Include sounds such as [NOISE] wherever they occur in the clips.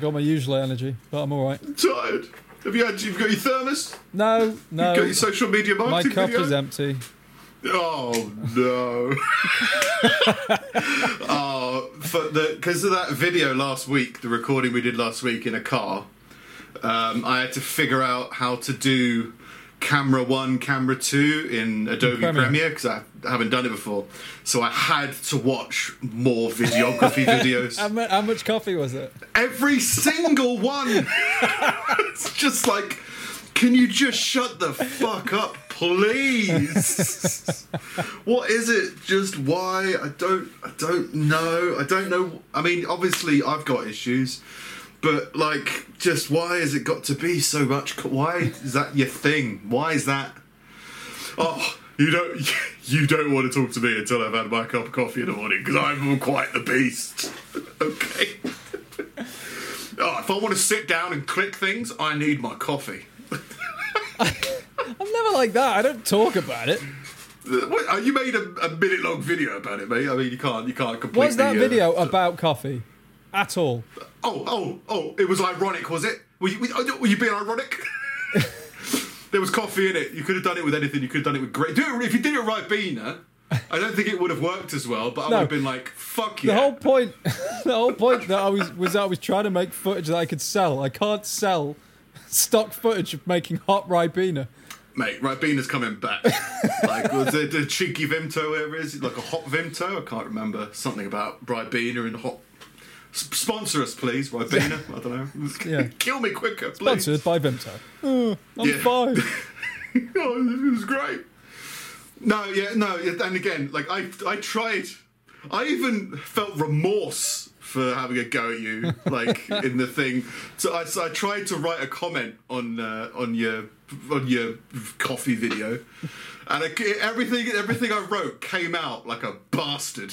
Got my usual energy, but I'm all right. tired. Have you had? You've got your thermos. No, no. You've got your social media marketing. My cup video? is empty. Oh no! [LAUGHS] oh, for the because of that video last week, the recording we did last week in a car, um, I had to figure out how to do camera one, camera two in Adobe Premiere. Premiere because I haven't done it before. So I had to watch more videography [LAUGHS] videos. How much coffee was it? Every single one. it's just like, can you just shut the fuck up, please? what is it? Just why? I don't. I don't know. I don't know. I mean, obviously, I've got issues, but like, just why has it got to be so much? co- Why is that your thing? Why is that? Oh. You don't, [LAUGHS] you don't want to talk to me until I've had my cup of coffee in the morning because I'm quite the beast. [LAUGHS] okay. [LAUGHS] Oh, if I want to sit down and click things, I need my coffee. I'm never like that. I don't talk about it. Uh, What, uh, you made a, a minute long video about it, mate. I mean, you can't you can't completely. Was that uh, video about coffee? At all? Oh, oh, oh! It was ironic, was it? Were you, were, you being ironic? [LAUGHS] there was coffee in it. You could have done it with anything. You could have done it with great. Do it if you did it Ribena. I don't think it would have worked as well, but I No. would have been like, "Fuck you." The yeah!" whole point, [LAUGHS] the whole point that I was was I was trying to make footage that I could sell. I can't sell stock footage of making hot ribena. Mate, Ribena's coming back. [LAUGHS] like, was it the cheeky Vimto, whatever it is? Like a hot Vimto? I can't remember. Something about Ribena and hot. Sponsor us, please, by Ribena. I don't know. [LAUGHS] Yeah. Kill me quicker, please. Sponsored by Vimto. Oh, I'm Yeah. fine. [LAUGHS] oh, it was great. No, yeah, no, yeah, and again, like I, I tried. I even felt remorse for having a go at you, [LAUGHS] like in the thing. So I, so I tried to write a comment on uh, on your on your coffee video, and I, everything everything I wrote came out like a bastard.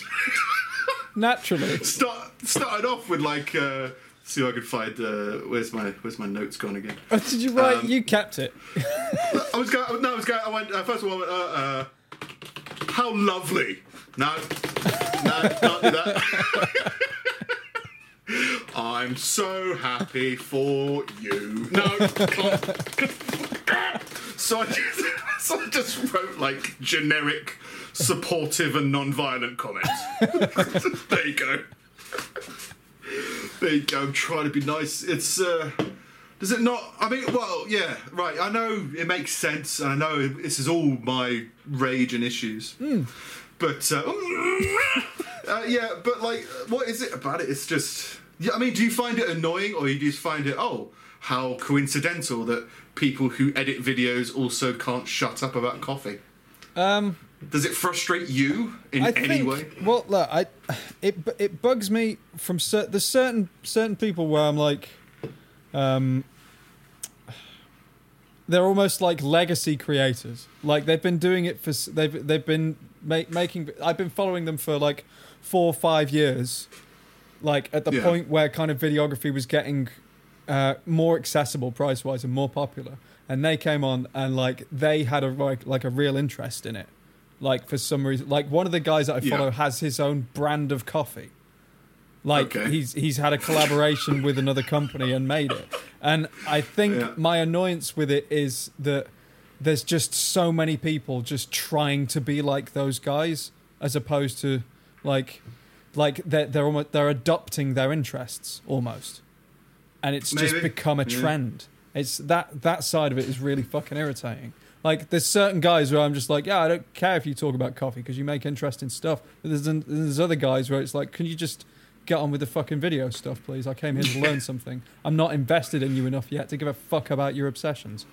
Naturally. Start started off with like. Uh, See if I could find. Uh, where's my Where's my notes gone again? Oh, Did you write? Um, you kept it. I was going. No, I was going. I went. Uh, first of all, uh, uh, how lovely. No, no, can't do that. [LAUGHS] I'm so happy for you. No, can't. [LAUGHS] So I, just, [LAUGHS] so I just wrote like generic, supportive and non-violent comments. [LAUGHS] there you go. There you go. I'm trying to be nice. It's. uh does it not? I mean, well, yeah, right. I know it makes sense, and I know this is all my rage and issues. But uh, [LAUGHS] uh, yeah, but like, what is it about it? It's just. Yeah, I mean, do you find it annoying, or you just find it oh, how coincidental that people who edit videos also can't shut up about coffee? Um, Does it frustrate you in I any think. way? Well, look, I it it bugs me from cer- there's certain certain people where I'm like, um, they're almost like legacy creators. Like they've been doing it for they've they've been ma- making. I've been following them for like four or five years. Like at the Yeah. point where kind of videography was getting uh, more accessible price wise and more popular, and they came on and like they had a like, like a real interest in it. Like for some reason, like one of the guys that I follow Yeah. has his own brand of coffee. Like Okay. he's he's had a collaboration with another company and made it. And I think Yeah. my annoyance with it is that there's just so many people just trying to be like those guys as opposed to like like they're they're almost they're adopting their interests almost. And it's just become a Yeah. trend. It's that that side of it is really fucking irritating. Like there's certain guys where I'm just like, yeah, I don't care if you talk about coffee because you make interesting stuff. But there's there's other guys where it's like, can you just get on with the fucking video stuff, please? I came here to learn [LAUGHS] something. I'm not invested in you enough yet to give a fuck about your obsessions.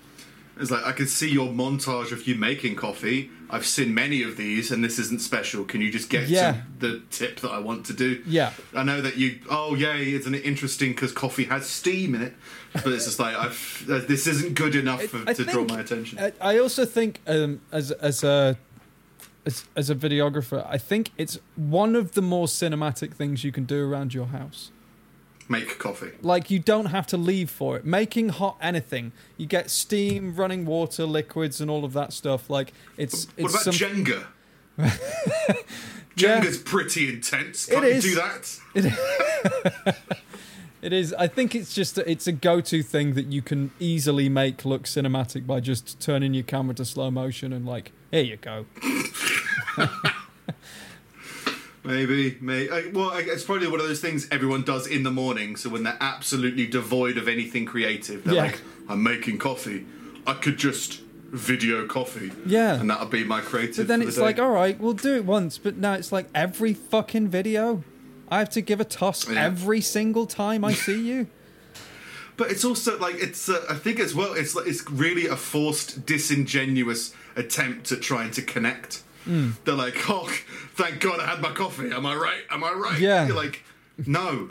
It's like I can see your montage of you making coffee. I've seen many of these, and this isn't special. Can you just get Yeah. to the tip that I want to do? Yeah. I know that you. Oh, yay! Isn't it interesting because coffee has steam in it? But it's just like I've. Uh, this isn't good enough for, to draw my attention. I, I also think um, as as a as, as a videographer, I think it's one of the more cinematic things you can do around your house. Make coffee. Like you don't have to leave for it. Making hot anything, you get steam, running water, liquids, and all of that stuff. Like it's What it's about some, Jenga? [LAUGHS] Yeah. Jenga's pretty intense. Can't It you is. do that? [LAUGHS] [LAUGHS] It is. I think it's just a, it's a go-to thing that you can easily make look cinematic by just turning your camera to slow motion and like, here you go. Maybe, maybe. I, well, I, it's probably one of those things everyone does in the morning. So when they're absolutely devoid of anything creative, they're Yeah. like, "I'm making coffee. I could just video coffee." Yeah. and that'll be my creative. But then the it's like, all right, we'll do it once. But now it's like every fucking video, I have to give a toss Yeah. every single time I see you. [LAUGHS] But it's also like it's. Uh, I think as well. It's like it's really a forced, disingenuous attempt at trying to connect. Hmm. They're like, "Oh, thank God I had my coffee. Am I right? Am I right?" Yeah. You're like, "No,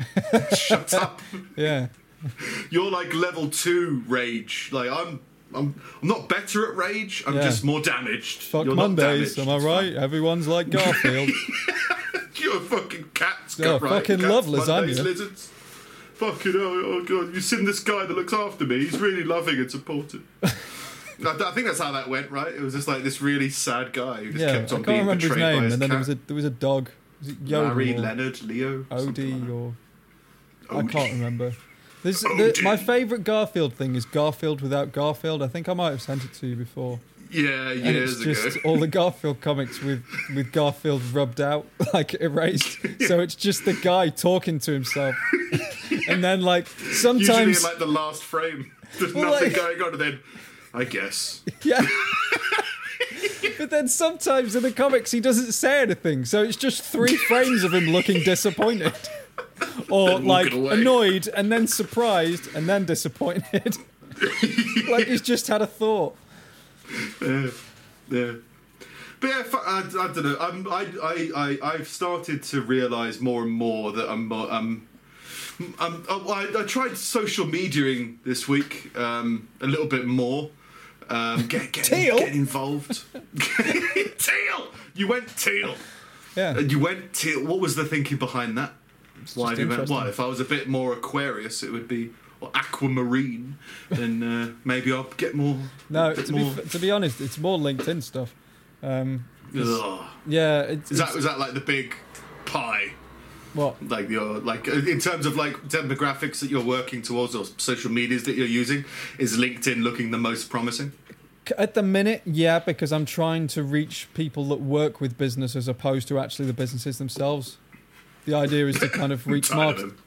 shut [LAUGHS] up." Yeah. You're like level two rage. Like I'm. I'm. I'm not better at rage. I'm Yeah. just more damaged. Fuck You're Mondays, damaged. am I right? Everyone's like [LAUGHS] Garfield. [LAUGHS] You're fucking cats. Got right. fucking cats, love Mondays, lasagna. lizards. Fucking oh, oh god! You've seen this guy that looks after me. He's really loving and supportive. I, I think that's how that went, right? It was just like this really sad guy who just yeah, kept on can't being remember his betrayed by name. his And then there was a there was a dog. Was it Yoda Larry, or Leonard, Leo, Odie like or I can't remember. There's, the, my favourite Garfield thing is Garfield without Garfield. I think I might have sent it to you before. Yeah, And years it's just ago. all the [LAUGHS] Garfield comics with, with Garfield rubbed out, [LAUGHS] like erased. [LAUGHS] So it's just the guy talking to himself. and then, like, Usually sometimes. in like the last frame, there's Well, nothing like- going on, and then I guess. [LAUGHS] Yeah. but then sometimes in the comics he doesn't say anything, so it's just three [LAUGHS] frames of him looking disappointed. Or like annoyed and then surprised and then disappointed. [LAUGHS] like he's just had a thought. Yeah, yeah. But yeah, I, I don't know. I'm, I, I, I, I've started to realise more and more that I'm, more- I'm, I'm I, I tried social mediaing this week um, a little bit more. Um, get, get, Teal? get involved. [LAUGHS] teal! You went teal. Yeah. You went teal. What was the thinking behind that? Why just do went, what? If I was a bit more Aquarius, it would be or aquamarine. then uh, maybe I'll get more. No, to be more. f- to be honest, it's more LinkedIn stuff. Um, yeah, it's, Is that it's- was that like the big pie? What? Like your like in terms of like demographics that you're working towards or social medias that you're using, is LinkedIn looking the most promising? At the minute, yeah, because I'm trying to reach people that work with business as opposed to actually the businesses themselves. The idea is to kind of [LAUGHS] reach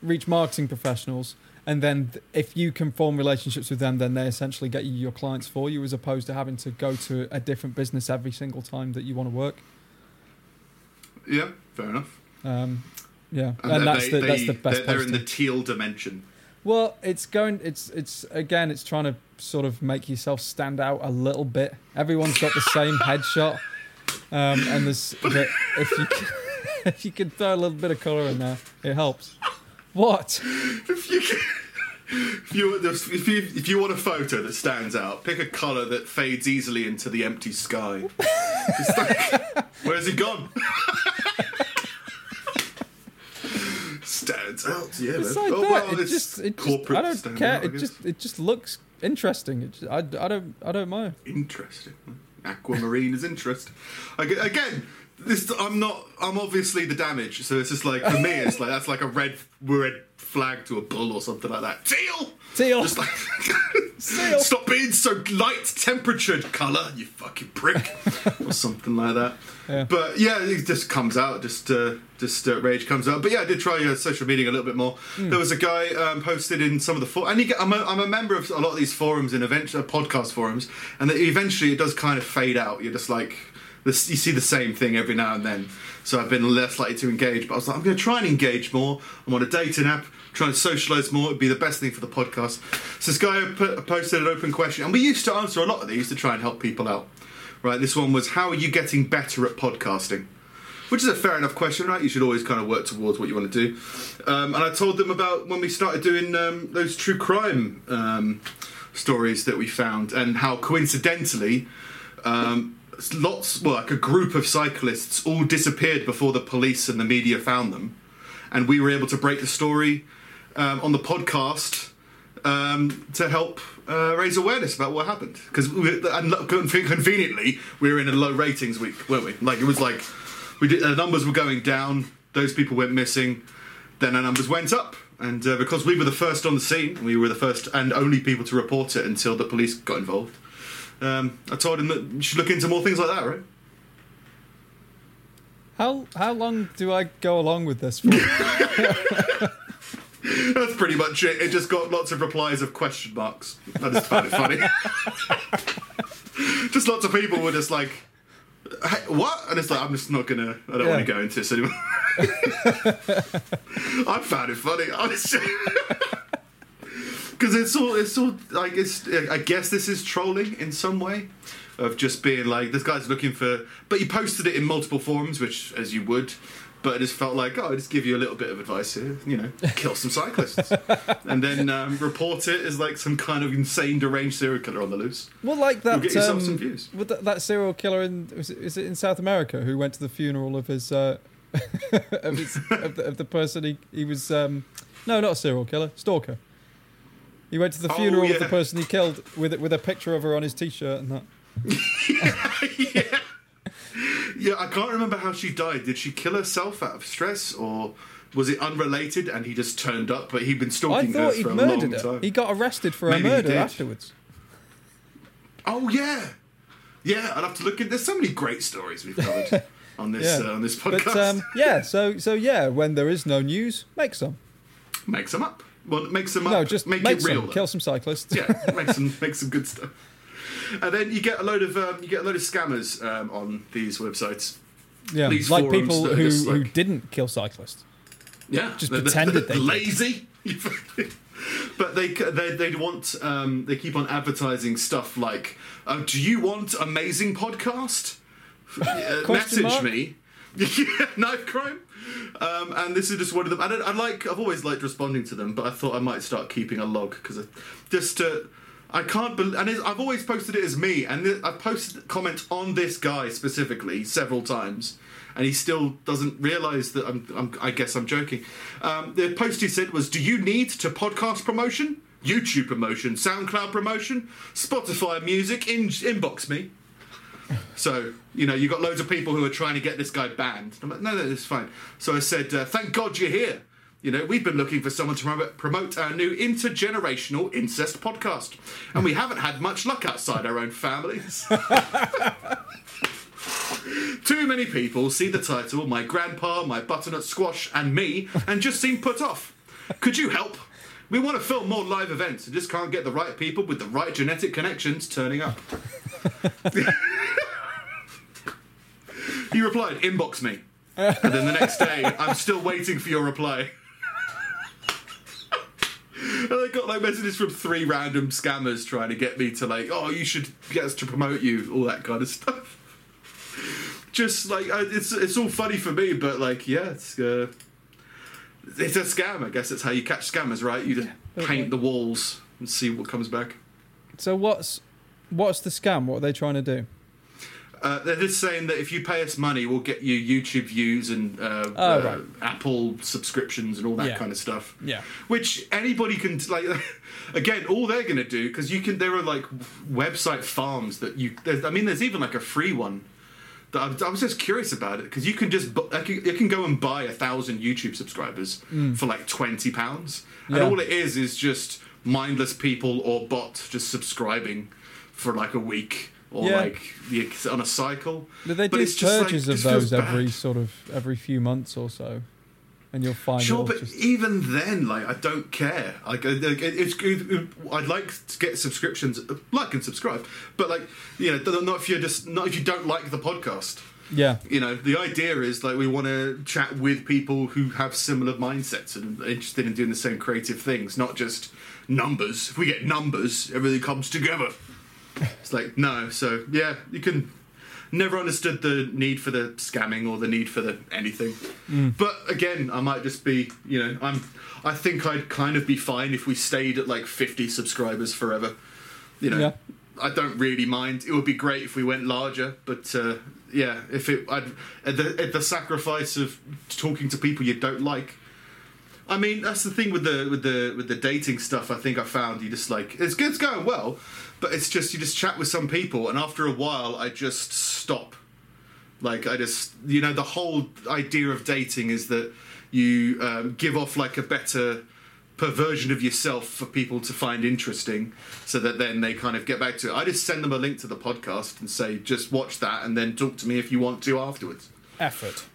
reach marketing professionals, and then th- if you can form relationships with them, then they essentially get you your clients for you, as opposed to having to go to a different business every single time that you want to work. Yeah, fair enough. Um, yeah, and, then that's they- the that's they- the best. They're, they're in the teal dimension. Well, it's going. It's it's again. It's trying to sort of make yourself stand out a little bit. Everyone's got the same headshot, um, and there's if you can, [LAUGHS] if you can throw a little bit of color in there, it helps. What? If you can, if you if you if you want a photo that stands out, pick a color that fades easily into the empty sky. [LAUGHS] Like, where's he gone? [LAUGHS] stands out, yeah. It's man. like oh, that. well, it it's just it just, I don't care. Out, I it just it just looks interesting. It just, I, I don't I don't mind. interesting. Aquamarine is interesting. Aga- Again, this I'm not. I'm obviously the damage. So it's just like for me, it's like that's like a red red flag to a bull or something like that. Teal. Teal. Just like [LAUGHS] Seal. stop being so light temperatured colour, you fucking prick, [LAUGHS] or something like that. Yeah. But yeah, it just comes out. Just uh, just uh, rage comes out. But yeah, I did try uh, social media a little bit more. Hmm. There was a guy um, posted in some of the for- and you get, I'm, a, I'm a member of a lot of these forums and eventually podcast forums, and that eventually it does kind of fade out. You're just like this, you see the same thing every now and then. So I've been less likely to engage. But I was like, I'm going to try and engage more. I'm on a dating app. Trying to socialise more It would be the best thing for the podcast. So this guy put, posted an open question, and we used to answer a lot of these to try and help people out. Right, this one was, how are you getting better at podcasting? Which is a fair enough question, right? You should always kind of work towards what you want to do. Um, and I told them about when we started doing um, those true crime um, stories that we found, and how coincidentally, um, lots, well, like a group of cyclists all disappeared before the police and the media found them. And we were able to break the story um, on the podcast um, to help uh, raise awareness about what happened. Because conveniently, we were in a low ratings week, weren't we? Like it was like we did, the numbers were going down. Those people went missing. Then our numbers went up, and uh, because we were the first on the scene, we were the first and only people to report it until the police got involved. Um, I told him that you should look into more things like that, right? How how long do I go along with this for? [LAUGHS] [LAUGHS] That's pretty much it. It just got lots of replies of question marks. I just found it funny. [LAUGHS] just lots of people were just like, hey, "What?" And it's like, I'm just not gonna. I don't Yeah. want to go into this anymore. [LAUGHS] I found it funny. Was [LAUGHS] because it's all it's all like it's. I guess this is trolling in some way. Of just being like, this guy's looking for, but he posted it in multiple forums, which as you would, but it just felt like, oh, I just give you a little bit of advice here, you know, kill some cyclists, [LAUGHS] and then um, report it as like some kind of insane deranged serial killer on the loose. well, like that. You'll get yourself um, some views. with that, that serial killer in was it, is it in South America who went to the funeral of his uh, [LAUGHS] of, his, of, the, of the person he he was um, no not a serial killer stalker. He went to the Oh, funeral of the person he killed with with a picture of her on his t-shirt and that. [LAUGHS] yeah. yeah, I can't remember how she died. Did she kill herself out of stress, or was it unrelated and he just turned up? But he'd been stalking her for a murdered long her. time. He got arrested for Maybe a murder afterwards. Oh yeah, yeah. I'd have to look at. There's so many great stories we've covered [LAUGHS] on this Yeah. uh, on this podcast. But um, yeah, so so yeah, when there is no news, make some. make some up. Well, make some up. No, just make, make, it real. though. Kill some cyclists. yeah, make some make some good stuff. And then you get a load of um, you get a load of scammers um, on these websites. Yeah, These like people who, just who didn't kill cyclists. Yeah, Just They're- they're- pretended they they're did. lazy. [LAUGHS] but they they they want um, they keep on advertising stuff like, uh, "Do you want amazing podcast? [LAUGHS] Uh, message mark? me." [LAUGHS] knife crime. Um, and this is just one of them. I, don't, I like. I've always liked responding to them, but I thought I might start keeping a log because just uh, I can't. Be- and I've always posted it as me, and th- I've posted comments on this guy specifically several times, and he still doesn't realise that I'm, I'm. I guess I'm joking. Um, the post he said was, "Do you need to podcast promotion?" YouTube promotion, SoundCloud promotion, Spotify music, in- inbox me. So, you know, you got loads of people who are trying to get this guy banned. I'm like, no, no, it's fine. So I said, uh, thank God you're here. You know, we've been looking for someone to promote- our new intergenerational incest podcast. And we haven't had much luck outside our own families. [LAUGHS] Too many people see the title, My Grandpa, My Butternut Squash, and Me, and just seem put off. Could you help? We want to film more live events and just can't get the right people with the right genetic connections turning up. [LAUGHS] he replied, inbox me. And then the next day, I'm still waiting for your reply. And I got like messages from three random scammers trying to get me to like, oh, you should get us to promote you, all that kind of [LAUGHS] stuff. Just like it's it's all funny for me, but like yeah, it's uh, it's a scam. I guess that's how you catch scammers, right? You just paint the walls and see what comes back. So what's what's the scam? What are they trying to do? Uh, they're just saying that if you pay us money, we'll get you YouTube views and uh, Oh, uh, right. Apple subscriptions and all that Yeah. kind of stuff. Yeah. Which anybody can like. [LAUGHS] Again, all they're going to do because you can. There are like website farms that you. There's, I mean, there's even like a free one. That I, I was just curious about it because you can just bu- like, you, can go and buy a thousand YouTube subscribers for like twenty pounds, and Mm. Yeah. all it is is just mindless people or bots just subscribing for like a week or Yeah. like you- on a cycle. Do they But do it's just, like, purges of those every bad. sort of every few months or so, and you'll find Sure, but just- even then, like, I don't care. Like, like, it- it's good. I'd like to get subscriptions, like and subscribe, but like, you know, not if you're just not if you don't like the podcast. yeah, You know, the idea is like we want to chat with people who have similar mindsets and interested in doing the same creative things, not just numbers. If we get numbers, everything comes together. It's like no, so yeah, you can. Never understood the need for the scamming or the need for the anything. But again, I might just be, you know, I'm. I think I'd kind of be fine if we stayed at like 50 subscribers forever. You know, Yeah. I don't really mind. It would be great if we went larger, but uh, yeah, if it, I'd at the, at the sacrifice of talking to people you don't like. I mean, that's the thing with the with the with the dating stuff. I think I found you just like it's good, it's going well, but it's just you just chat with some people, and after a while, I just stop. Like I just, you know, the whole idea of dating is that you um, give off like a better perversion of yourself for people to find interesting, so that then they kind of get back to it. I just send them a link to the podcast and say, just watch that, and then talk to me if you want to afterwards. Effort.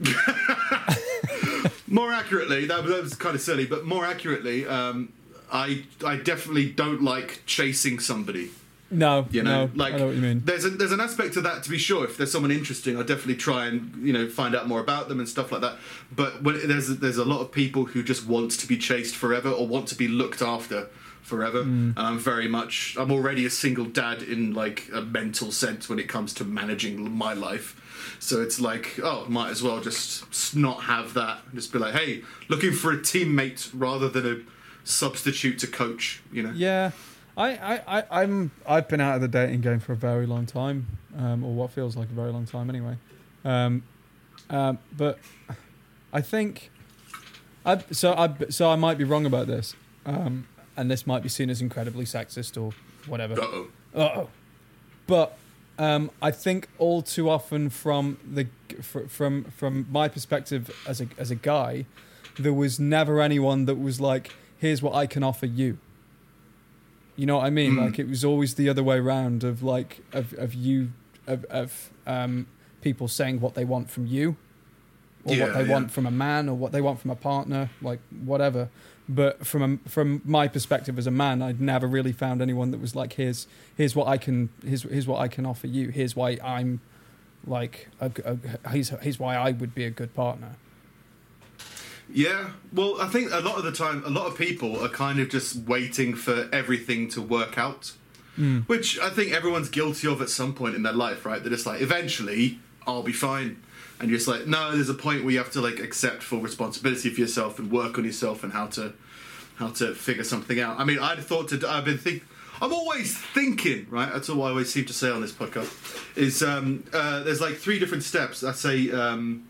[LAUGHS] More accurately, that, that was kind of silly, but more accurately, um, I I definitely don't like chasing somebody. No, You know, no, like I know what you mean. there's a, there's an aspect to that to be sure. If there's someone interesting, I'll definitely try and you know find out more about them and stuff like that. But when there's there's a lot of people who just want to be chased forever or want to be looked after forever. Mm. And I'm very much I'm already a single dad in like a mental sense when it comes to managing my life. So it's like, oh, might as well just not have that. Just be like, hey, looking for a teammate rather than a substitute to coach. You know. Yeah, I, I, I, I'm, I've been out of the dating game for a very long time, um, or what feels like a very long time anyway. Um, um, but I think, I, so I, so I might be wrong about this, um, and this might be seen as incredibly sexist or whatever. Uh oh. Oh, but um, I think all too often from the from from my perspective as a as a guy, there was never anyone that was like, "Here's what I can offer you." You know what I mean? Mm. Like it was always the other way around of like of of you of of um, people saying what they want from you, or Yeah, what they yeah. want from a man, or what they want from a partner, like whatever. But from a, from my perspective as a man, I'd never really found anyone that was like, "Here's here's what I can here's here's what I can offer you. Here's why I'm like a, a, here's here's why I would be a good partner." Yeah, well, I think a lot of the time, a lot of people are kind of just waiting for everything to work out, which I think everyone's guilty of at some point in their life, right? They're just like, eventually, I'll be fine. And you're just like, no, there's a point where you have to like accept full responsibility for yourself and work on yourself and how to how to figure something out. I mean, I'd thought to, I've been think, I'm always thinking, right? That's all I always seem to say on this podcast. Is um, uh, there's like three different steps. I say. Um,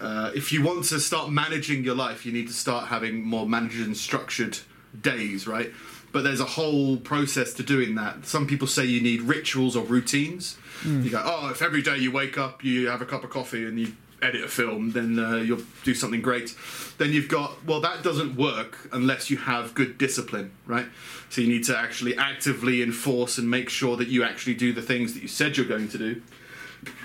uh, if you want to start managing your life, you need to start having more managed and structured days, right? But there's a whole process to doing that. Some people say you need rituals or routines. You go, oh, if every day you wake up, you have a cup of coffee and you edit a film, then uh, you'll do something great. Then you've got, well, that doesn't work unless you have good discipline, right? So you need to actually actively enforce and make sure that you actually do the things that you said you're going to do.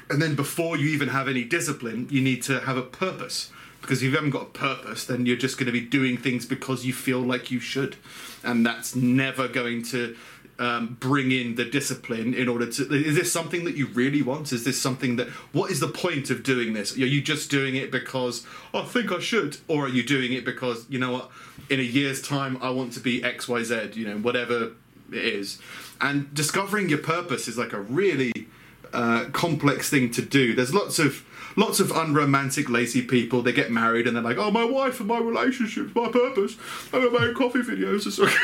And then before you even have any discipline, you need to have a purpose. Because if you haven't got a purpose, then you're just going to be doing things because you feel like you should. And that's never going to um, bring in the discipline in order to. Is this something that you really want? Is this something that. What is the point of doing this? Are you just doing it because, oh, I think I should? Or are you doing it because, you know what, in a year's time, I want to be XYZ, you know, whatever it is. And discovering your purpose is like a really uh, complex thing to do. There's lots of lots of unromantic, lazy people. They get married and they're like, "Oh, my wife and my relationships, my purpose. I'm gonna make coffee videos." or something."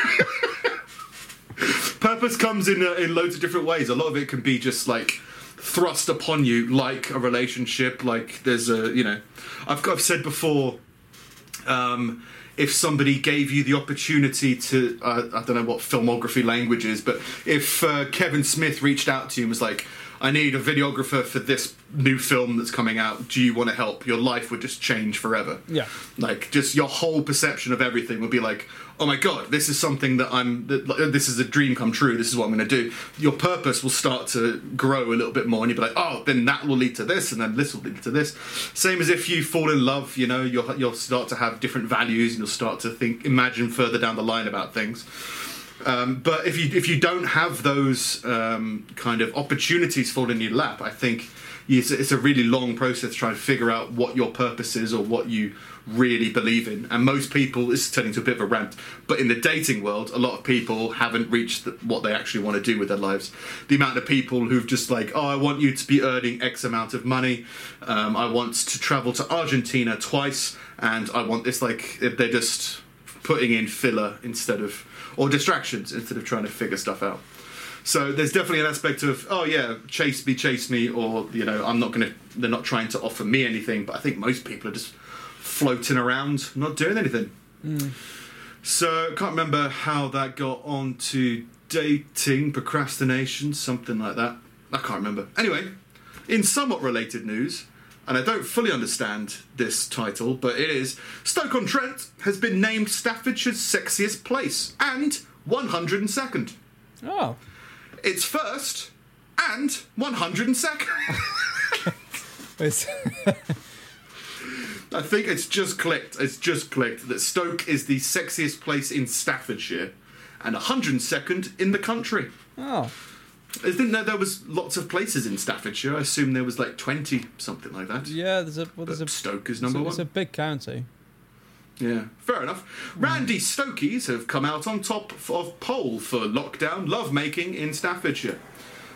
[LAUGHS] purpose comes in uh, in loads of different ways. A lot of it can be just like thrust upon you, like a relationship. Like there's a you know, I've I've said before. Um, if somebody gave you the opportunity to, uh, I don't know what filmography language is, but if uh, Kevin Smith reached out to you and was like, I need a videographer for this new film that's coming out, do you want to help? Your life would just change forever. Yeah. Like, just your whole perception of everything would be like, oh my god, this is something that I'm, that, oh, this is a dream come true, this is what I'm going to do. Your purpose will start to grow a little bit more, and you'll be like, oh, then that will lead to this, and then this will lead to this. Same as if you fall in love, you know, you'll, you'll start to have different values, and you'll start to think, imagine further down the line about things. Um, but if you if you don't have those um, kind of opportunities fall in your lap, I think it's, it's a really long process trying to figure out what your purpose is or what you really believe in. And most people, this is turning to a bit of a rant, but in the dating world, a lot of people haven't reached the, what they actually want to do with their lives. The amount of people who've just like, oh, I want you to be earning X amount of money. Um, I want to travel to Argentina twice, and I want this like they're just putting in filler instead of or distractions instead of trying to figure stuff out. So there's definitely an aspect of oh yeah, chase me, chase me, or you know I'm not gonna. They're not trying to offer me anything, but I think most people are just floating around, not doing anything. Hmm. So can't remember how that got on to dating, procrastination, something like that. I can't remember. Anyway, In somewhat related news, and I don't fully understand this title, but it is Stoke-on-Trent has been named Staffordshire's sexiest place and 102nd. Oh, It's first and 102nd. [LAUGHS] it's [LAUGHS] I think it's just clicked. It's just clicked that Stoke is the sexiest place in Staffordshire and 102nd in the country. oh, I didn't know there was lots of places in Staffordshire. I assume there was like 20, something like that. yeah. There's a well, But there's a Stoke is it's number a, one. it's a big county. Yeah, fair enough. Randy Stokies have come out on top of poll for lockdown lovemaking in Staffordshire.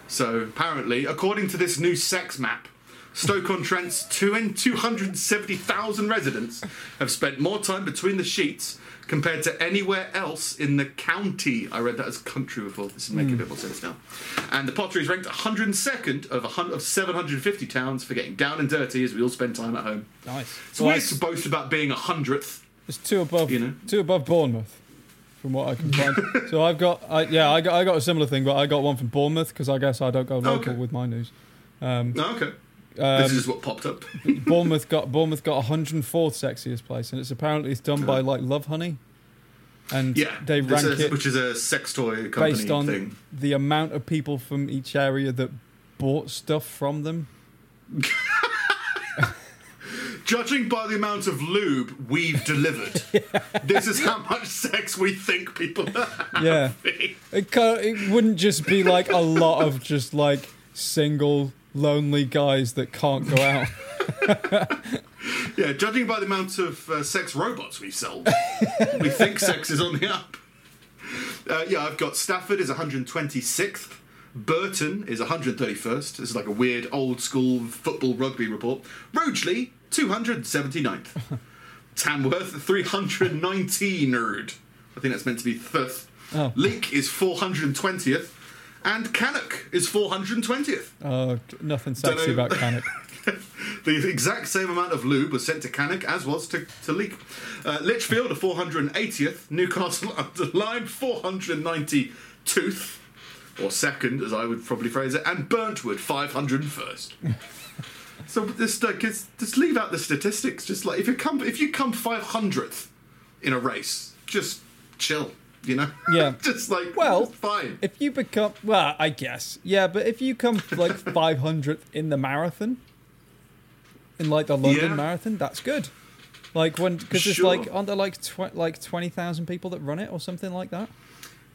So apparently, according to this new sex map, Stoke-on-Trent's two and 270,000 residents have spent more time between the sheets compared to anywhere else in the county. I read that as country before. This is making a bit more sense now. And the Pottery is ranked 102nd of, a hun- of 750 towns for getting down and dirty as we all spend time at home. Nice. So Well, weird to boast about being a hundredth. It's two above, You know. two above Bournemouth, from what I can find. [LAUGHS] so I've got, I, yeah, I got, I got a similar thing, but I got one from Bournemouth because I guess I don't go local Okay. with my news. Um, Oh, okay. Um, this is what popped up. [LAUGHS] Bournemouth got Bournemouth got 104th sexiest place, and it's apparently it's done by like Lovehoney, and Yeah, they rank it which is a sex toy company based on thing. the amount of people from each area that bought stuff from them. [LAUGHS] Judging by the amount of lube we've delivered, [LAUGHS] this is how much sex we think people are Yeah. It it wouldn't just be like a lot of just like single lonely guys that can't go out. [LAUGHS] Yeah, judging by the amount of uh, sex robots we've sold, we think sex is on the up. Uh, yeah, I've got Stafford is 126th. Burton is 131st. This is like a weird old school football rugby report. Rugeley, 279th. [LAUGHS] Tamworth, 319erd. I think that's meant to be fifth. Oh. Leek is 420th. And Cannock is 420th. Oh, nothing sexy Dunno. about Cannock. [LAUGHS] The exact same amount of lube was sent to Cannock as was to, to Leek. Uh, Lichfield, a 480th. Newcastle [LAUGHS] under-Lyme 492th, or second, as I would probably phrase it. And Burntwood, 501st. [LAUGHS] so this, like, it's, just leave out the statistics. Just like if you come, if you come 500th in a race, just chill. You know, Yeah. [LAUGHS] just like Well, it's fine. If you become, well, I guess, yeah, but if you come like [LAUGHS] 500th in the marathon, in like the London Yeah. Marathon, that's good. Like when, because it's Sure. like, aren't there like tw- like 20,000 people that run it or something like that?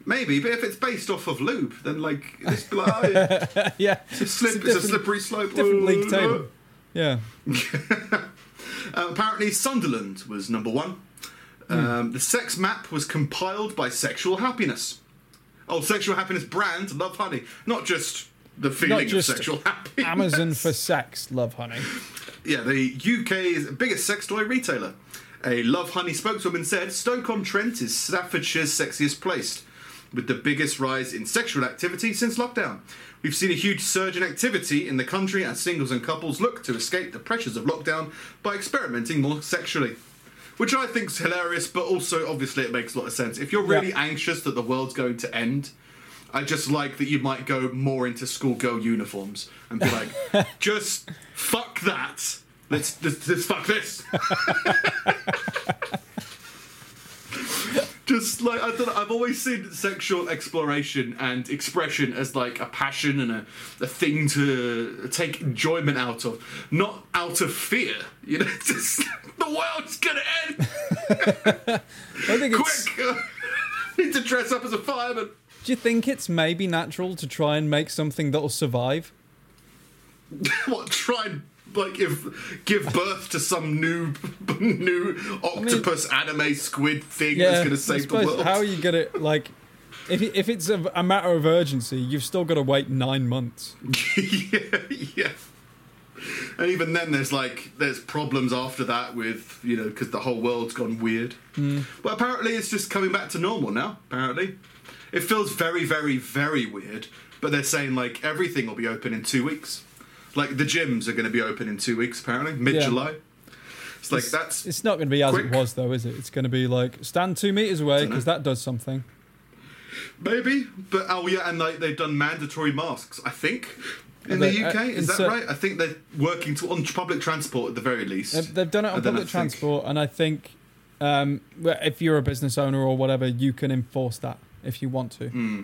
Maybe, but if it's based off of lube, then like it's, [LAUGHS] like, oh, yeah, yeah. it's, a slip, It's it's, a a slippery slope. Different league table. Yeah. Uh, apparently, Sunderland was number one. Um, the sex map was compiled by Sexual Happiness. Oh, Sexual Happiness brand, Lovehoney. Not just the feeling just of sexual happiness. Amazon for [LAUGHS] sex, Lovehoney. Yeah, the UK's biggest sex toy retailer. A Lovehoney spokeswoman said Stoke-on-Trent is Staffordshire's sexiest place, with the biggest rise in sexual activity since lockdown. We've seen a huge surge in activity in the country as singles and couples look to escape the pressures of lockdown by experimenting more sexually. Which I think is hilarious, but also obviously it makes a lot of sense. If you're really Yeah. anxious that the world's going to end, I just like that you might go more into schoolgirl uniforms and be like, [LAUGHS] just fuck that. Let's let's, let's fuck this. [LAUGHS] just like I don't know, I've always seen sexual exploration and expression as like a passion and a, a thing to take enjoyment out of, not out of fear. You know, [LAUGHS] just the world's gonna end. [LAUGHS] I think it's. Quick, [LAUGHS] need to dress up as a fireman. Do you think it's maybe natural to try and make something that'll survive? what try and like give give birth to some new new octopus anime squid thing that's going to I save the world? How are you gonna like? If if it's a, a matter of urgency, you've still got to wait nine months. [LAUGHS] yeah, yeah. And even then, there's like there's problems after that with you know because the whole world's gone weird. Hmm. But apparently, it's just coming back to normal now. Apparently, it feels very, very, very weird. But they're saying like everything will be open in two weeks. Like the gyms are going to be open in two weeks. Apparently, mid July. It's like that's It's not going to be as Quick. it was, though, is it? It's going to be like stand two meters away because that does something. Maybe, but oh yeah, and like they've done mandatory masks. I think in They- the UK. uh, Is that cer- right? I think they're working to, on public transport at the very least. They've, they've done it on And then I public think- transport, and I think um, if you're a business owner or whatever, you can enforce that if you want to. Hmm.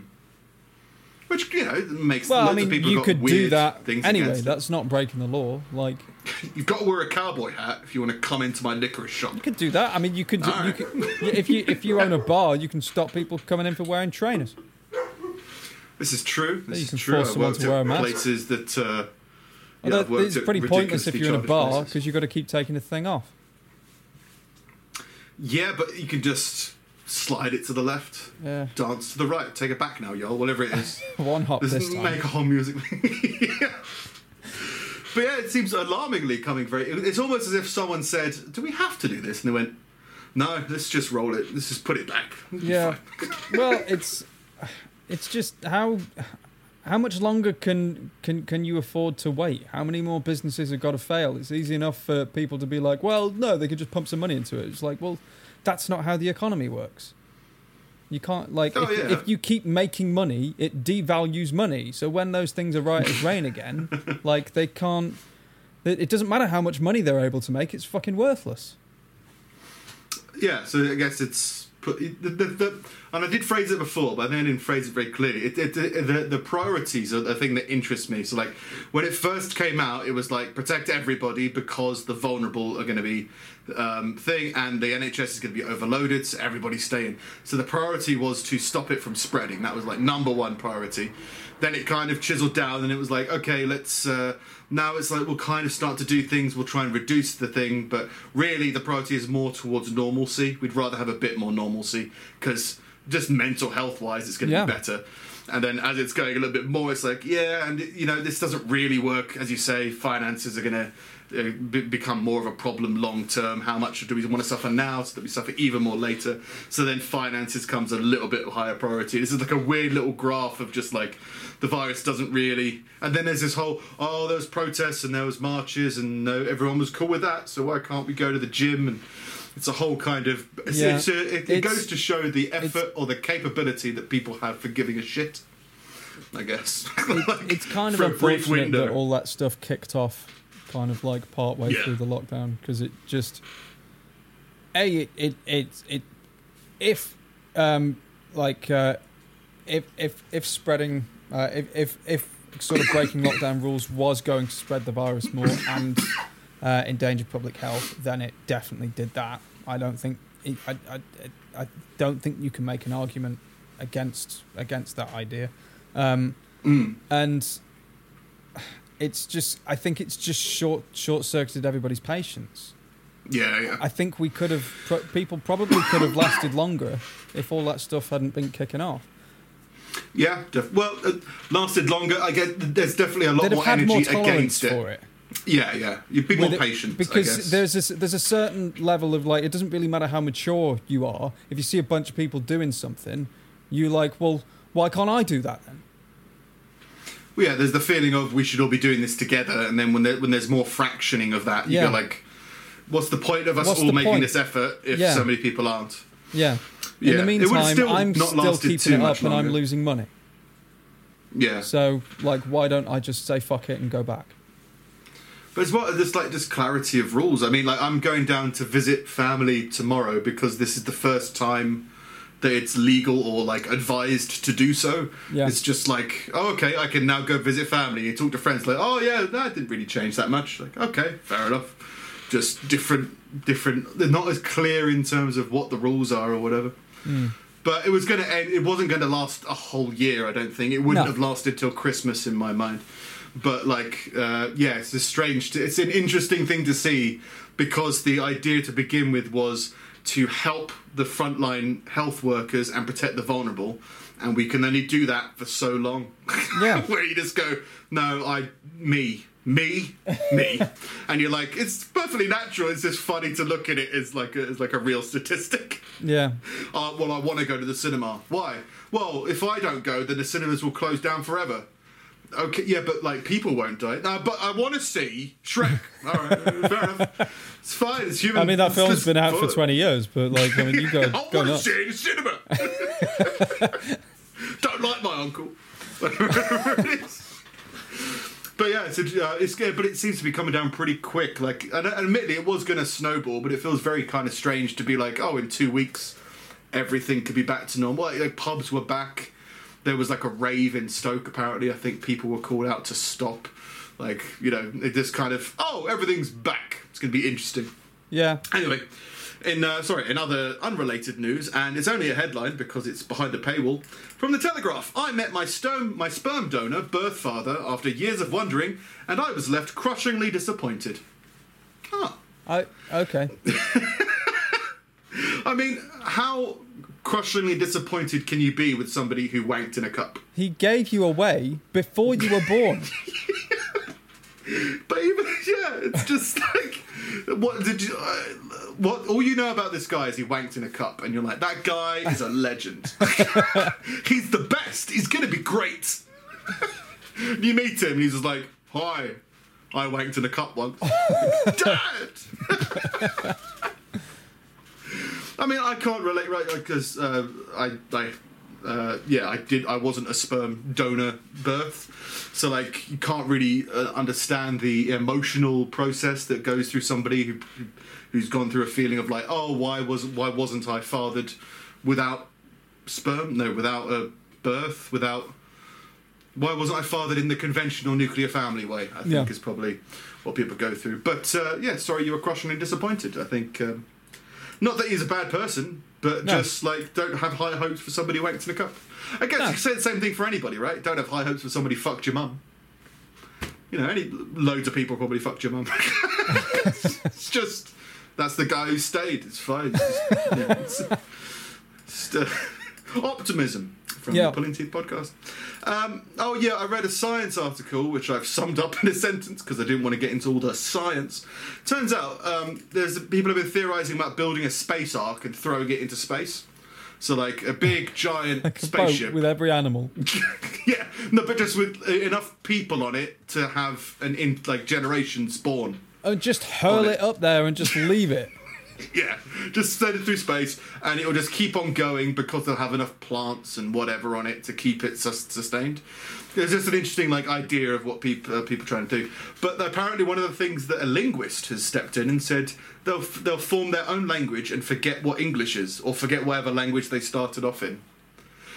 Which you know makes Well, I lots mean, of people you got could weird do that things anyway. That's not breaking the law. Like [LAUGHS] You've got to wear a cowboy hat if you want to come into my licorice shop. you could do that. I mean, you could. You could if you if you own a [LAUGHS] bar, you can stop people coming in for wearing trainers. This is true. This you is can true. force someone to wear a mask. places that. Uh, yeah, Although it's pretty pointless if you're in a bar because you've got to keep taking the thing off. Yeah, but you can just slide it to the left, Yeah, dance to the right, take it back now, y'all. Whatever it is. [LAUGHS] one hop this time. make a whole music. [LAUGHS] yeah. But yeah, it seems alarmingly coming very. It's almost as if someone said, "Do we have to do this?" And they went, "No, let's just roll it. Let's just put it back." [LAUGHS] Yeah. well, it's it's just how how much longer can can can you afford to wait? How many more businesses have got to fail? It's easy enough for people to be like, well, no, they could just pump some money into it. It's like, well, that's not how the economy works. You can't like Oh, if, yeah. if you keep making money, it devalues money. So when those things are right as rain again, [LAUGHS] like they can't. It it doesn't matter how much money they're able to make; it's fucking worthless. Yeah, so I guess it's put the, the, the and I did phrase it before, but then I didn't phrase it very clearly. It, it, it- the the priorities are the thing that interests me. So like when it first came out, it was like protect everybody because the vulnerable are going to be um, thing, and the NHS is going to be overloaded, so everybody's staying. So the priority was to stop it from spreading. That was like number one priority. Then it kind of chiseled down, and it was like, okay, let's. Uh, now it's like we'll kind of start to do things. We'll try and reduce the thing, but really the priority is more towards normalcy. We'd rather have a bit more normalcy because just mental health wise, it's going to Yeah. be better. And then as it's going a little bit more, it's like, yeah, and you know, this doesn't really work. As you say, finances are going to uh, be- become more of a problem long term. How much do we want to suffer now so that we suffer even more later? So then finances comes a little bit higher priority. This is like a weird little graph of just like the virus doesn't really. And then there's this whole, oh, there was protests and there was marches and no, everyone was cool with that. So why can't we go to the gym? And it's a whole kind of. It's, Yeah. it's a, it, it goes to show the effort or the capability that people have for giving a shit. I guess. [LAUGHS] Like, it's kind of a brief unfortunate that all that stuff kicked off kind of like part way Yeah. through the lockdown because it just a it it it, it if um like uh if if if spreading uh if if if sort of breaking lockdown rules was going to spread the virus more and uh endanger public health then it definitely did that i don't think it, I, I i don't think you can make an argument against against that idea um Mm. and it's just I think it's just short short circuited everybody's patience. Yeah, yeah. I think we could have pro- people probably could have lasted longer if all that stuff hadn't been kicking off. Yeah, def- well, uh, lasted longer. I get there's definitely a lot more energy more against it. for it. Yeah, yeah. You'd be more it, patient I because guess. there's this, there's a certain level of like it doesn't really matter how mature you are. If you see a bunch of people doing something, you like, well, why can't I do that then? Well, yeah, there's the feeling of we should all be doing this together, and then when there, when there's more fractioning of that, you Yeah. go like, what's the point of us What's all making point? this effort if Yeah. so many people aren't? Yeah. In Yeah, the meantime, still I'm not still keeping too it much up and I'm losing money. Yeah, So, like, why don't I just say fuck it and go back? But it's what there's like just clarity of rules. I mean, like I'm going down to visit family tomorrow because this is the first time that it's legal or like advised to do so. Yeah. It's just like, oh, okay, I can now go visit family. You talk to friends like, oh yeah, that didn't really change that much. Like, okay, fair enough. Just different, different. They're not as clear in terms of what the rules are or whatever. Hmm. But it was going to end. It wasn't going to last a whole year. I don't think it wouldn't No. have lasted till Christmas in my mind. But like, uh, yeah, it's a strange. It's an interesting thing to see because the idea to begin with was to help the frontline health workers and protect the vulnerable, and we can only do that for so long. Yeah. [LAUGHS] where you just go, no, I, me, me, me, [LAUGHS] and you're like, it's perfectly natural. It's just funny to look at it as like a, as like a real statistic. Yeah. [LAUGHS] Uh, well, I want to go to the cinema. Why? Well, if I don't go, then the cinemas will close down forever. Okay, yeah, but like people won't die. No, but I want to see Shrek. [LAUGHS] All right, fair enough. It's fine. It's human. I mean, that film's been out for 20 years, but like, I mean, you [LAUGHS] go, I want to see it in cinema. [LAUGHS] don't like my uncle. but. Yeah, it's, uh, it's good, but it seems to be coming down pretty quick. Like, and admittedly, it was going to snowball, but it feels very kind of strange to be like, oh, in two weeks, everything could be back to normal. Like, like pubs were back. There was like a rave in Stoke. Apparently, I think people were called out to stop. Like, you know, it just kind of, oh, everything's back. It's going to be interesting. Yeah. Anyway, in uh, sorry, in other unrelated news, and it's only a headline because it's behind a paywall. From the Telegraph, I met my stone, my sperm donor, birth father, after years of wondering, and I was left crushingly disappointed. Huh. I okay. [LAUGHS] I mean, how crushingly disappointed can you be with somebody who wanked in a cup? He gave you away before you were born. [LAUGHS] But even [LAUGHS] yeah, it's just like what did you? Uh, what all you know about this guy is he wanked in a cup, and you're like, that guy is a legend. [LAUGHS] he's the best. He's gonna be great. you meet him, and he's just like, hi, I wanked in a cup once. Dad. I mean, I can't relate, right? Because uh, I, I, uh, yeah, I did. I wasn't a sperm donor birth, so like you can't really uh, understand the emotional process that goes through somebody who, who's gone through a feeling of like, oh, why was why wasn't I fathered without sperm? No, without a birth, without. Why wasn't I fathered in the conventional nuclear family way? I think Yeah. is probably what people go through. But uh, yeah, sorry, you were crushingly disappointed. I think. Um, not that he's a bad person, but No. just like don't have high hopes for somebody who wanked in a cup. I guess No. you could say the same thing for anybody, right? Don't have high hopes for somebody who fucked your mum. You know, any loads of people probably fucked your mum. [LAUGHS] it's just that's the guy who stayed. It's fine. It's just, yeah, it's, it's, uh, optimism from Yeah. the Pulling Teeth podcast. Um, oh yeah, I read a science article which I've summed up [LAUGHS] in a sentence because I didn't want to get into all the science. Turns out um, there's people have been theorizing about building a space ark and throwing it into space. So like a big [LAUGHS] giant Like a spaceship. with every animal. [LAUGHS] yeah, no, but just with uh, enough people on it to have an in like generation spawn. And just hurl it it. up there and just leave it. [LAUGHS] Yeah, just send it through space, and it will just keep on going because they'll have enough plants and whatever on it to keep it sus- sustained. It's just an interesting like idea of what people uh, people trying to do. But apparently, one of the things that a linguist has stepped in and said they'll f- they'll form their own language and forget what English is, or forget whatever language they started off in.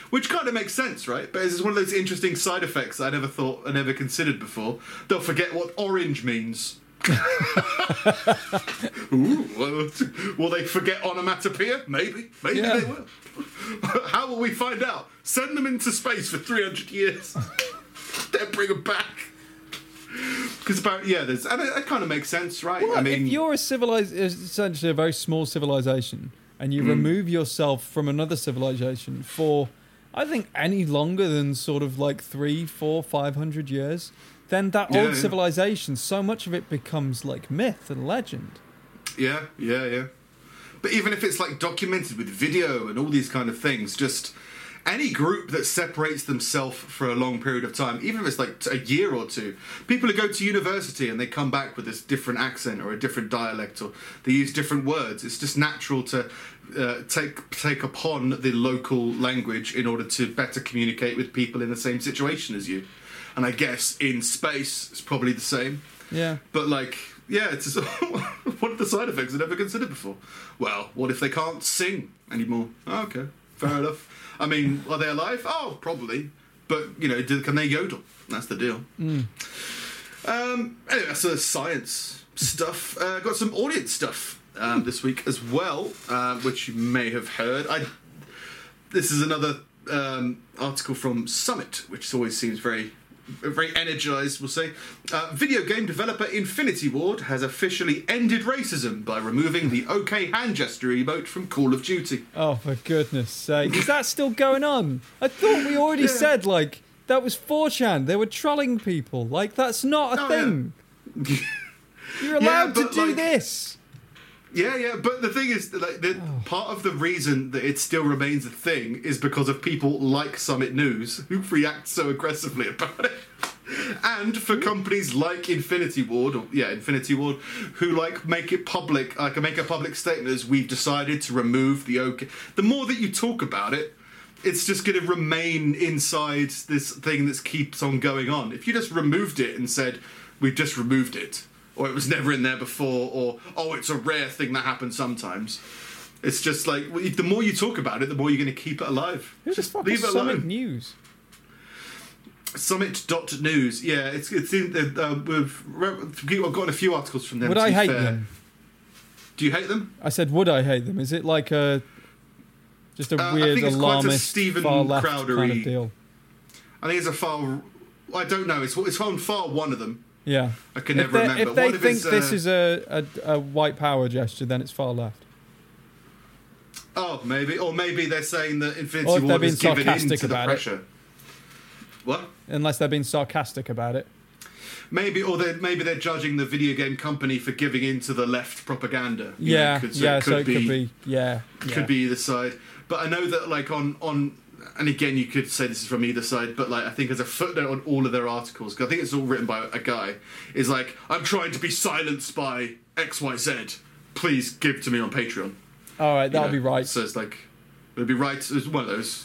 Which kind of makes sense, right? But it's one of those interesting side effects I never thought, I never considered before. They'll forget what orange means. [LAUGHS] Ooh, well, [LAUGHS] will they forget onomatopoeia? Maybe. Maybe Yeah. they will. [LAUGHS] How will we find out? Send them into space for 300 years. then bring them back. Because about, yeah, there's, and it, it kind of makes sense, right? Well, I mean, if you're a civilized, essentially a very small civilization, and you hmm. remove yourself from another civilization for, I think, any longer than sort of like three, four, five hundred years, then that Yeah, old yeah. civilization, so much of it becomes like myth and legend. Yeah, yeah, yeah. But even if it's like documented with video and all these kind of things, just any group that separates themselves for a long period of time, even if it's like a year or two, people who go to university and they come back with this different accent or a different dialect or they use different words, it's just natural to uh, take take upon the local language in order to better communicate with people in the same situation as you. And I guess in space, it's probably the same. Yeah. But like, yeah, it's just, [LAUGHS] one of the side effects I never considered before. Well, what if they can't sing anymore? Oh, okay, fair [LAUGHS] enough. I mean, are they alive? Oh, probably. But you know, do, can they yodel? That's the deal. Um, anyway, so there's science stuff. Uh, got some audience stuff um, this week as well, uh, which you may have heard. I this is another um, article from Summit, which always seems very, very energized. We'll say, uh, video game developer Infinity Ward has officially ended racism by removing the OK hand gesture emote from Call of Duty. Oh, for goodness sake. Is that still going on? I thought we already Yeah. said, like, that was 4chan. They were trolling people. Like, that's not a Oh, thing. [LAUGHS] yeah. You're allowed to do like- this. Yeah, yeah, but the thing is, like, the, part of the reason that it still remains a thing is because of people like Summit News who react so aggressively about it, and for companies like Infinity Ward, or yeah, Infinity Ward, who like make it public, like make a public statement as we've decided to remove the OK. The more that you talk about it, it's just going to remain inside this thing that keeps on going on. If you just removed it and said, we've just removed it, or it was never in there before, or oh, it's a rare thing that happens sometimes. It's just like the more you talk about it, the more you're going to keep it alive. Who's just the fuck is leave it Summit alone. News? Summit.news. Yeah, it's it's in uh, we've, re- I've gotten a few articles from them. Would I hate fair. them? Do you hate them? I said, would I hate them? Is it like a just a Uh, I weird think it's quite a alarmist Stephen far left kind of deal? I think it's a file. I don't know. It's it's on file one of them. Yeah. I can If never remember. if they think his, uh, this is a, a, a white power gesture, then it's far left. Oh, maybe, or maybe they're saying that Infinity Or they're has given in to the about it. pressure. What? Unless they're being sarcastic about it. Maybe, or they maybe they're judging the video game company for giving in to the left propaganda. you know, Yeah, could- yeah. So it could be, yeah, yeah. could be either side. But I know that like on on and again you could say this is from either side, but like I think as a footnote on all of their articles, 'cause I think it's all written by a guy, is like I'm trying to be silenced by X Y Z. Please give to me on Patreon. All right, that'll know? be right. So it's like it'll be right. It's one of those.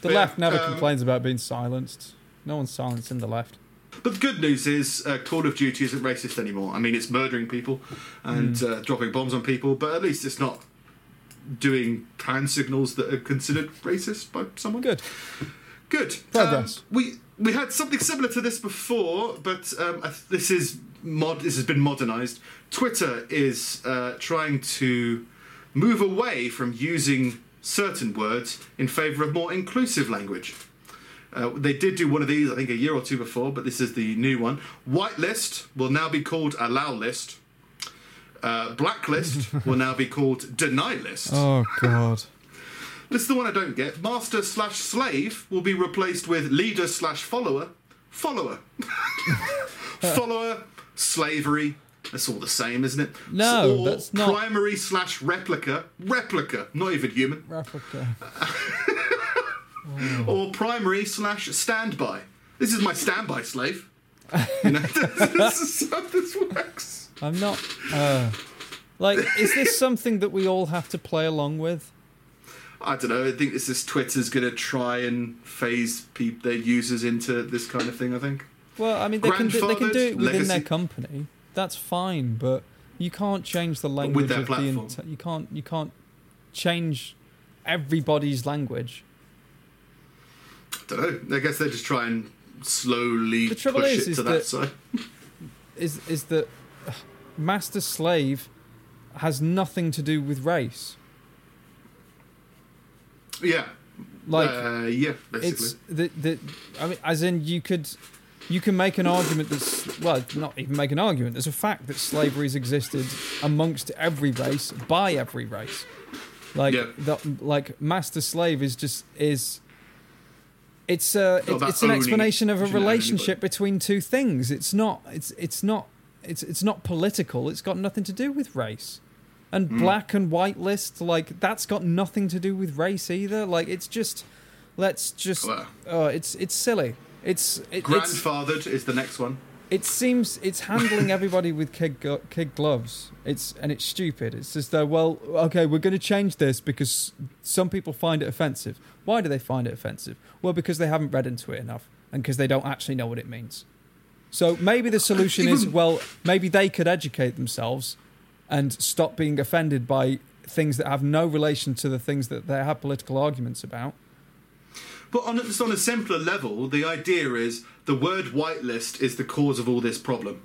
The But, left never um, complains about being silenced. No one's silencing the left. But the good news is uh, Call of Duty isn't racist anymore. I mean, it's murdering people and Hmm. uh, dropping bombs on people, but at least it's not doing hand signals that are considered racist by someone. Good. Good. Um, we we had something similar to this before, but um, this is mod. This has been modernised. Twitter is uh, trying to move away from using certain words in favour of more inclusive language. Uh, they did do one of these, I think, a year or two before, but this is the new one. Whitelist will now be called allow list. Uh, blacklist [LAUGHS] will now be called deny list. Oh God. This is the one I don't get. Master slash slave will be replaced with leader slash follower. Follower. [LAUGHS] follower, slavery. That's all the same, isn't it? No, or that's not- Primary slash replica. Replica, not even human. Africa. [LAUGHS] Or primary slash standby. This is my standby slave. You know, this is how this works. I'm not. Uh, like, is this something that we all have to play along with? I don't know. I think this is Twitter's going to try and phase peop their users into this kind of thing. I think. Well, I mean, they can do, they can do it within their company. That's fine, but you can't change the language their of the. platform. Ent- you can't. You can't change everybody's language. I don't know. I guess they just try and slowly The trouble push is- it is to that, that- side. [LAUGHS] Is is that master slave has nothing to do with race. Yeah. Like uh, yeah, basically. it's the the. I mean, as in you could. You can make an argument that's well, not even make an argument. There's a fact that slavery's existed amongst every race by every race. Like Yeah. the, like master slave is just is. It's a It's it, it's an explanation of a you shouldn't own relationship between two things. It's not it's it's not it's it's not political. It's got nothing to do with race. And Hmm. black and white list like that's got nothing to do with race either. Like it's just let's just Well. oh it's it's silly. It's it, it's Grandfathered is the next one. it seems it's [LAUGHS] handling everybody with kid kid gloves. It's and it's stupid. It's just though well okay we're going to change this because some people find it offensive. Why do they find it offensive? Well because they haven't read into it enough and because they don't actually know what it means. So maybe the solution is well maybe they could educate themselves and stop being offended by things that have no relation to the things that they have political arguments about. But on, just on a simpler level, the idea is the word whitelist is the cause of all this problem.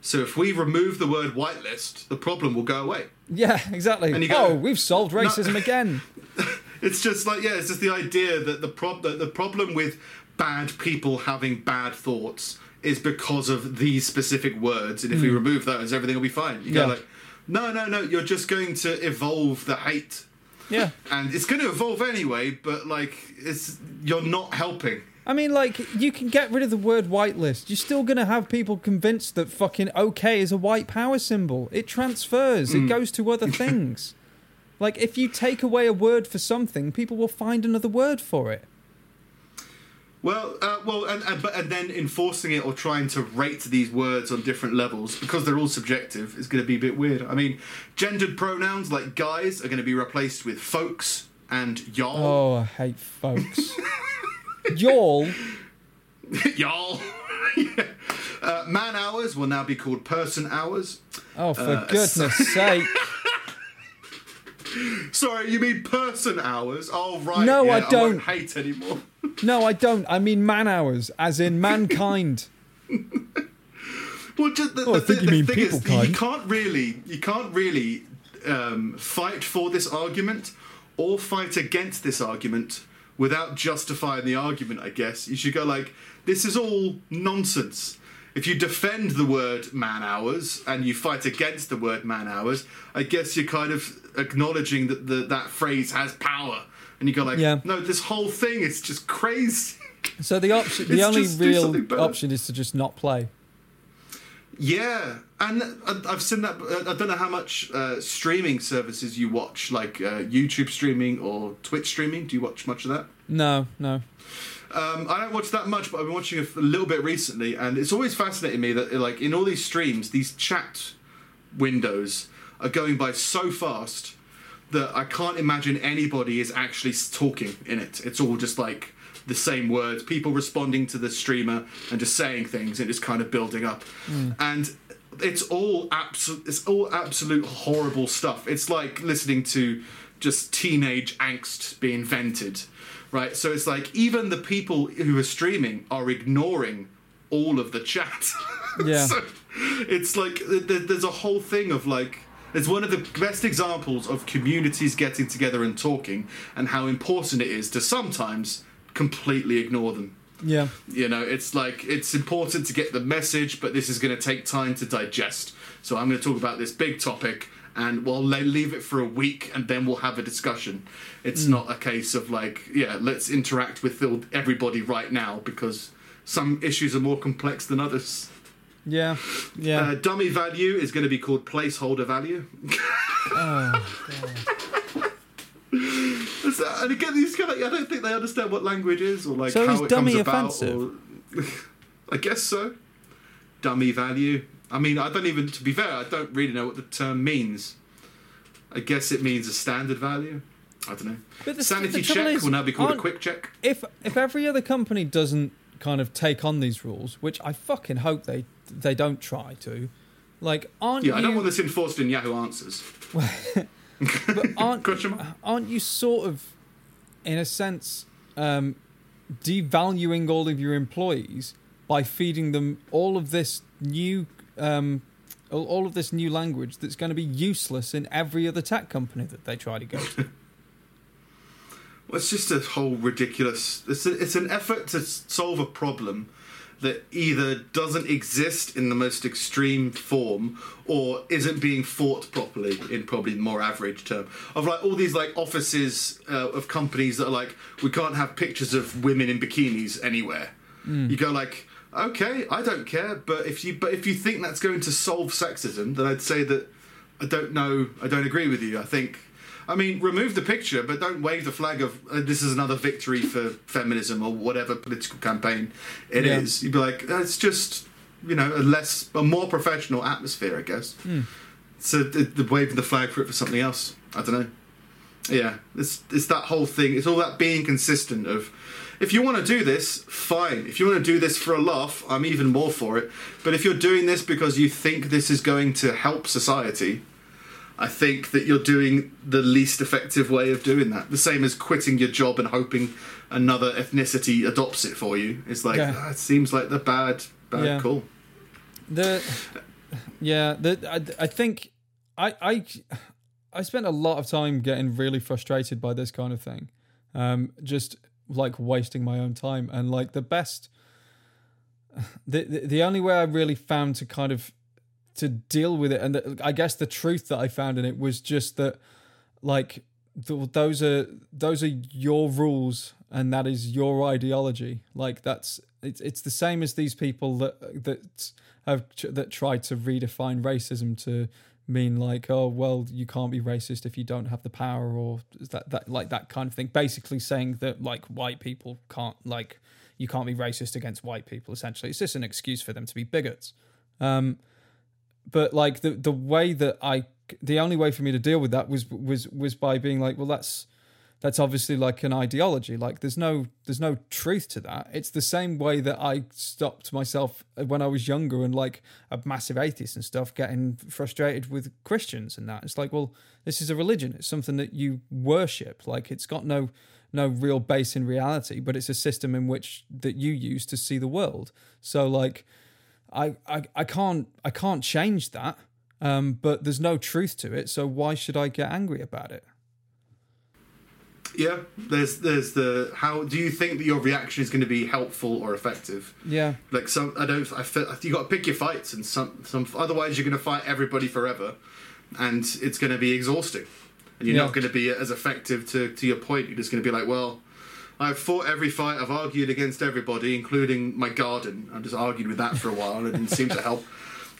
So if we remove the word whitelist, the problem will go away. Yeah, exactly. And you go- oh, we've solved racism again. [LAUGHS] It's just like yeah, it's just the idea that the prob- that the problem with bad people having bad thoughts is because of these specific words, and if we remove those, everything will be fine. You Hmm. Yeah. go like, no, no, no, you're just going to evolve the hate, Yeah. and it's going to evolve anyway. But like, it's you're not helping. I mean, like, you can get rid of the word whitelist. You're still going to have people convinced that fucking okay is a white power symbol. It transfers, it goes to other [LAUGHS] things. like, if you take away a word for something, people will find another word for it. Well, uh, well, and, and but and then enforcing it or trying to rate these words on different levels because they're all subjective is going to be a bit weird. I mean, gendered pronouns like guys are going to be replaced with folks and y'all. Oh, I hate folks. [LAUGHS] Y'all, [LAUGHS] y'all. yeah. [LAUGHS] Uh, man hours will now be called person hours. Oh, for Uh, goodness sake! Sorry, you mean person hours? Oh, right. No, yeah, I won't don't. hate anymore. [LAUGHS] No, I don't. I mean man hours, as in mankind. [LAUGHS] Well, just the, Oh, I think the, you mean thing people is, kind. you can't really, you can't really um, fight for this argument or fight against this argument without justifying the argument. I guess you should go like, this is all nonsense. If you defend the word man hours and you fight against the word man hours, I guess you're kind of acknowledging that the, that phrase has power. And you go like, Yeah. no, this whole thing is just crazy. [LAUGHS] So the [LAUGHS] option, the only real option is to just not play. Yeah, and I've seen that. I don't know how much uh, streaming services you watch, like uh, YouTube streaming or Twitch streaming. Do you watch much of that? No, no. Um, I don't watch that much, but I've been watching a, f- a little bit recently, and it's always fascinating me that, like, in all these streams, these chat windows are going by so fast that I can't imagine anybody is actually talking in it. It's all just like the same words, people responding to the streamer and just saying things, and it's kind of building up. Hmm. And it's all absolute. It's all absolute horrible stuff. It's like listening to just teenage angst being vented, right? So it's like even the people who are streaming are ignoring all of the chat. [LAUGHS] Yeah. so it's like th- th- there's a whole thing of like it's one of the best examples of communities getting together and talking and how important it is to sometimes completely ignore them. Yeah, you know it's like it's important to get the message but this is going to take time to digest. So i'm going to talk about this big topic and we'll leave it for a week and then we'll have a discussion. It's mm. not a case of like yeah let's interact with everybody right now because some issues are more complex than others yeah, yeah. uh, dummy value is going to be called placeholder value [LAUGHS] oh, and again, these kind of, I don't think they understand what language is or like So how is it dummy comes about. offensive? Or, [LAUGHS] I guess so. Dummy value. I mean, I don't even. To be fair, I don't really know what the term means. I guess it means a standard value. I don't know. But the- Sanity the check is, will now be called a quick check. if if every other company doesn't kind of take on these rules, which I fucking hope they they don't try to, like, aren't Yeah, you? I don't want this enforced in Yahoo Answers. but [LAUGHS] aren't aren't you sort of, in a sense, um, devaluing all of your employees by feeding them all of this new, um, all all of this new language that's going to be useless in every other tech company that they try to go to? [LAUGHS] Well, it's just a whole ridiculous. It's a, it's an effort to solve a problem that either doesn't exist in the most extreme form or isn't being fought properly in probably the more average term. Of like all these like offices uh, of companies that are like we can't have pictures of women in bikinis anywhere. You go like okay i don't care but if you but if you think that's going to solve sexism then i'd say that i don't know i don't agree with you. I think I mean, remove the picture, but don't wave the flag of uh, this is another victory for feminism or whatever political campaign it is. Yeah. You'd be like, it's just you know a less, a more professional atmosphere, I guess. So the, the waving the flag for it for something else. I don't know. Yeah, it's it's that whole thing. It's all that being consistent of. If you want to do this, fine. If you want to do this for a laugh, I'm even more for it. But if you're doing this because you think this is going to help society, I think that you're doing the least effective way of doing that. The same as quitting your job and hoping another ethnicity adopts it for you. It's like Yeah. ah, it seems like the bad bad Yeah. call. The yeah, the I, I think I I I spent a lot of time getting really frustrated by this kind of thing, um, just like wasting my own time and like the best. The, the the only way I really found to kind of to deal with it, and the, I guess the truth that I found in it was just that, like, th- those are those are your rules, and that is your ideology. Like that's it's it's the same as these people that that have that try to redefine racism to mean like oh well you can't be racist if you don't have the power or that that like that kind of thing. Basically saying that like white people can't like you can't be racist against white people essentially. It's just an excuse for them to be bigots. Um but like the the way that I the only way for me to deal with that was was was by being like well that's that's obviously like an ideology. Like there's no there's no truth to that. It's the same way that I stopped myself when I was younger and like a massive atheist and stuff, getting frustrated with Christians and that. It's like, well, this is a religion. It's something that you worship. Like it's got no no real base in reality, but it's a system in which that you use to see the world. So like I I, I can't I can't change that. Um, but there's no truth to it, so why should I get angry about it? Yeah, there's there's the how do you think that your reaction is going to be helpful or effective? Yeah, Like some, I don't. I feel you got to pick your fights, and some some. Otherwise, you're going to fight everybody forever, and it's going to be exhausting, and you're Yeah. not going to be as effective to to your point. You're just going to be like, well, I've fought every fight. I've argued against everybody, including my garden. I just argued with that for a while, and it didn't seem to help.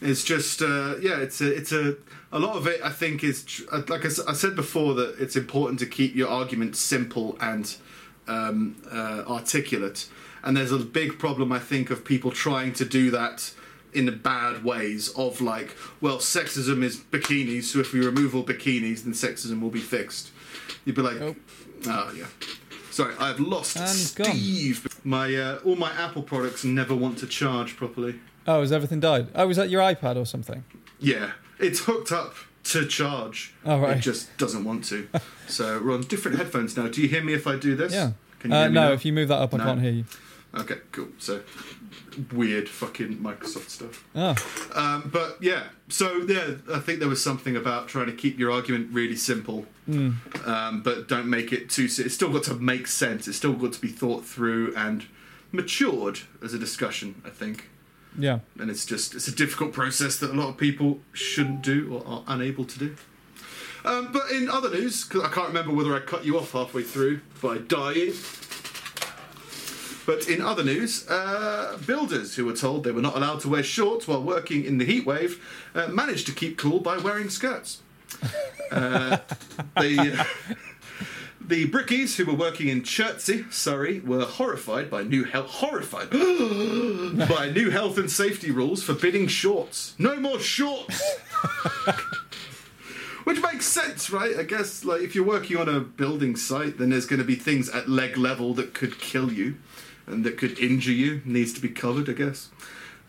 It's just, uh, yeah, it's a, it's a, a lot of it. I think is uh, like I, I said before that it's important to keep your argument simple and um, uh, articulate. And there's a big problem, I think, of people trying to do that in the bad ways. Of like, well, sexism is bikinis, so if we remove all bikinis, then sexism will be fixed. You'd be like, Oh. oh yeah. Sorry, I've lost And he's gone. Steve. My uh, all my Apple products never want to charge properly. Oh, has everything died? Oh, was that your iPad or something? Yeah, it's hooked up to charge. Oh, right. It just doesn't want to. [LAUGHS] so we're on different headphones now. Do you hear me if I do this? Yeah. Can you Uh, hear me no, now? if you move that up, I No. can't hear you. Okay, cool. So weird fucking Microsoft stuff. Oh, Um, but yeah, so yeah, I think there was something about trying to keep your argument really simple, Hmm. um, but don't make it too. It's still got to make sense. It's still got to be thought through and matured as a discussion. I think. yeah. and it's just it's a difficult process that a lot of people shouldn't do or are unable to do. Um, but in other news, because I can't remember whether I cut you off halfway through by dying. But in other news, uh, builders who were told they were not allowed to wear shorts while working in the heat wave uh, managed to keep cool by wearing skirts. Uh, the, the brickies who were working in Chertsey, Surrey, were horrified by new health horrified [GASPS] by new health and safety rules forbidding shorts. No more shorts. [LAUGHS] Which makes sense, right? I guess like if you're working on a building site, then there's going to be things at leg level that could kill you and that could injure you. Needs to be covered, I guess.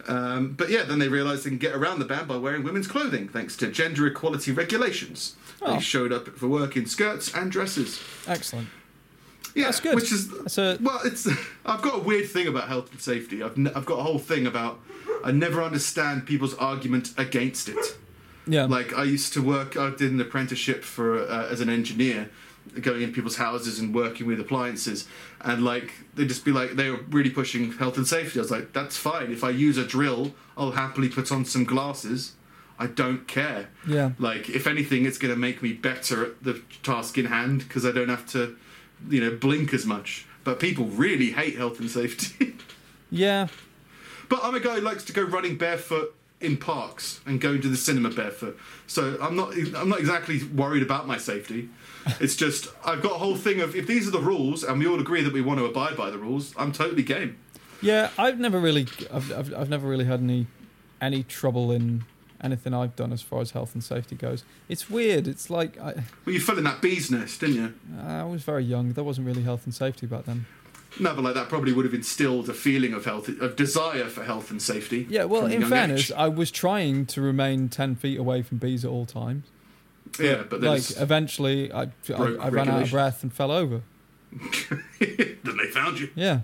Um, but yeah, then they realised they can get around the ban by wearing women's clothing thanks to gender equality regulations. Oh. They showed up for work in skirts and dresses. Excellent. Yeah, That's good. Which is a- well, it's. [LAUGHS] I've got a weird thing about health and safety. I've n- I've got a whole thing about. I never understand people's argument against it. Yeah. Like I used to work. I did an apprenticeship for uh, as an engineer, going in people's houses and working with appliances, and like they'd just be like they were really pushing health and safety. I was like, that's fine. If I use a drill, I'll happily put on some glasses. I don't care. yeah. Like, if anything, it's going to make me better at the task in hand because I don't have to, you know, blink as much. But people really hate health and safety. [LAUGHS] Yeah. but I'm a guy who likes to go running barefoot in parks and going to the cinema barefoot. So I'm not, I'm not exactly worried about my safety. It's just I've got a whole thing of if these are the rules and we all agree that we want to abide by the rules, I'm totally game. Yeah. I've never really, I've, I've, I've never really had any, any trouble in anything I've done as far as health and safety goes. It's weird. It's like I, Well, you fell in that bee's nest, didn't you? Uh, I was very young. There wasn't really health and safety back then. No, but like that probably would have instilled a feeling of health, of desire for health and safety. Yeah. Well, in fairness, age. I was trying to remain ten feet away from bees at all times. yeah, but then like eventually, I, I, I ran out of breath and fell over. [LAUGHS] then they found you. Yeah.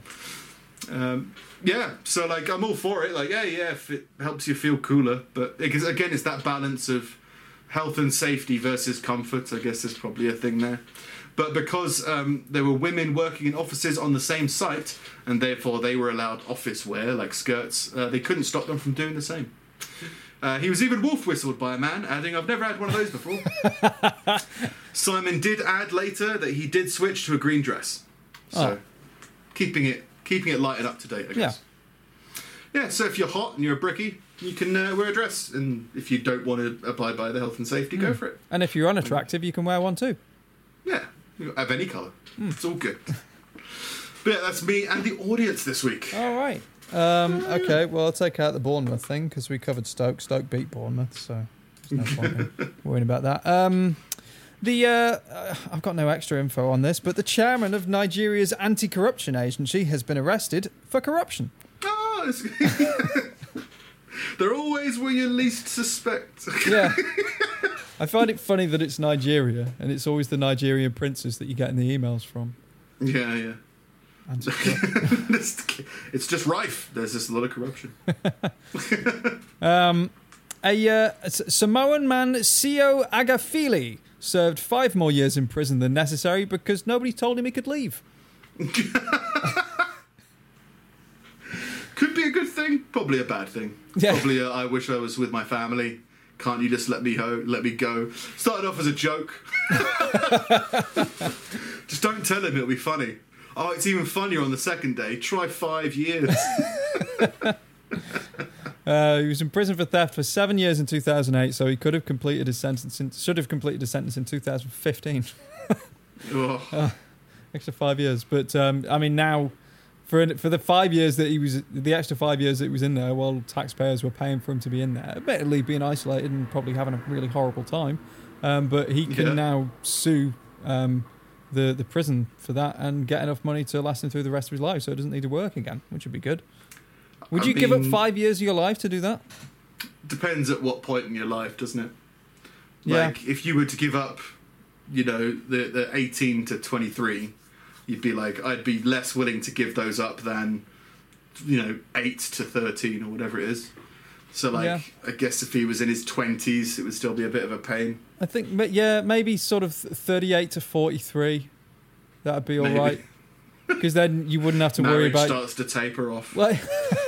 Um, yeah, so like I'm all for it. Like, yeah, yeah, if it helps you feel cooler, but because again, it's that balance of health and safety versus comfort. I guess there's probably a thing there. But because um, there were women working in offices on the same site, and therefore they were allowed office wear like skirts, uh, they couldn't stop them from doing the same. Uh, he was even wolf whistled by a man, adding, "I've never had one of those before." [LAUGHS] Simon did add later that he did switch to a green dress, so keeping it keeping it light and up to date. I guess. Yeah. yeah, So if you're hot and you're a bricky, you can uh, wear a dress, and if you don't want to abide by the health and safety, go for it. And if you're unattractive, you can wear one too. Yeah, have any colour. It's all good. but yeah, that's me and the audience this week. All right. Um, okay, well, I'll take out the Bournemouth thing because we covered Stoke. Stoke beat Bournemouth, so there's no point in [LAUGHS] worrying about that. Um, The uh, I've got no extra info on this, but the chairman of Nigeria's anti-corruption agency has been arrested for corruption. Oh, it's- [LAUGHS] they're always where you least suspect. Yeah. [LAUGHS] I find it funny that it's Nigeria and it's always the Nigerian princes that you get in the emails from. yeah, yeah. It's, [LAUGHS] it's just rife. There's just a lot of corruption. [LAUGHS] Um, a uh, Samoan man, Sio Agafili, served five more years in prison than necessary because nobody told him he could leave. [LAUGHS] Could be a good thing, probably a bad thing. Yeah. Probably a, I wish I was with my family. Can't you just let me ho- let me go? Started off as a joke. [LAUGHS] just don't tell him; it'll be funny. Oh, it's even funnier on the second day. Try five years. [LAUGHS] Uh, he was in prison for theft for seven years in 2008, so he could have completed his sentence. In, should have completed his sentence in 2015. [LAUGHS] oh, extra five years. But um, I mean, now for for the five years that he was, the extra five years that he was in there, while taxpayers were paying for him to be in there, admittedly being isolated and probably having a really horrible time. Um, but he can Yeah. now sue um, the the prison for that and get enough money to last him through the rest of his life, so he doesn't need to work again, which would be good. Would I you give up five years of your life to do that? depends at what point in your life, doesn't it? Yeah. Like if you were to give up, you know, the the eighteen to twenty three, you'd be like, I'd be less willing to give those up than, you know, eight to thirteen or whatever it is. So like, Yeah. I guess if he was in his twenties, it would still be a bit of a pain. I think, ma- yeah, maybe sort of 38 to 43. That'd be all Maybe. right. Because then you wouldn't have to [LAUGHS] worry Marriage about. starts to taper off. Like,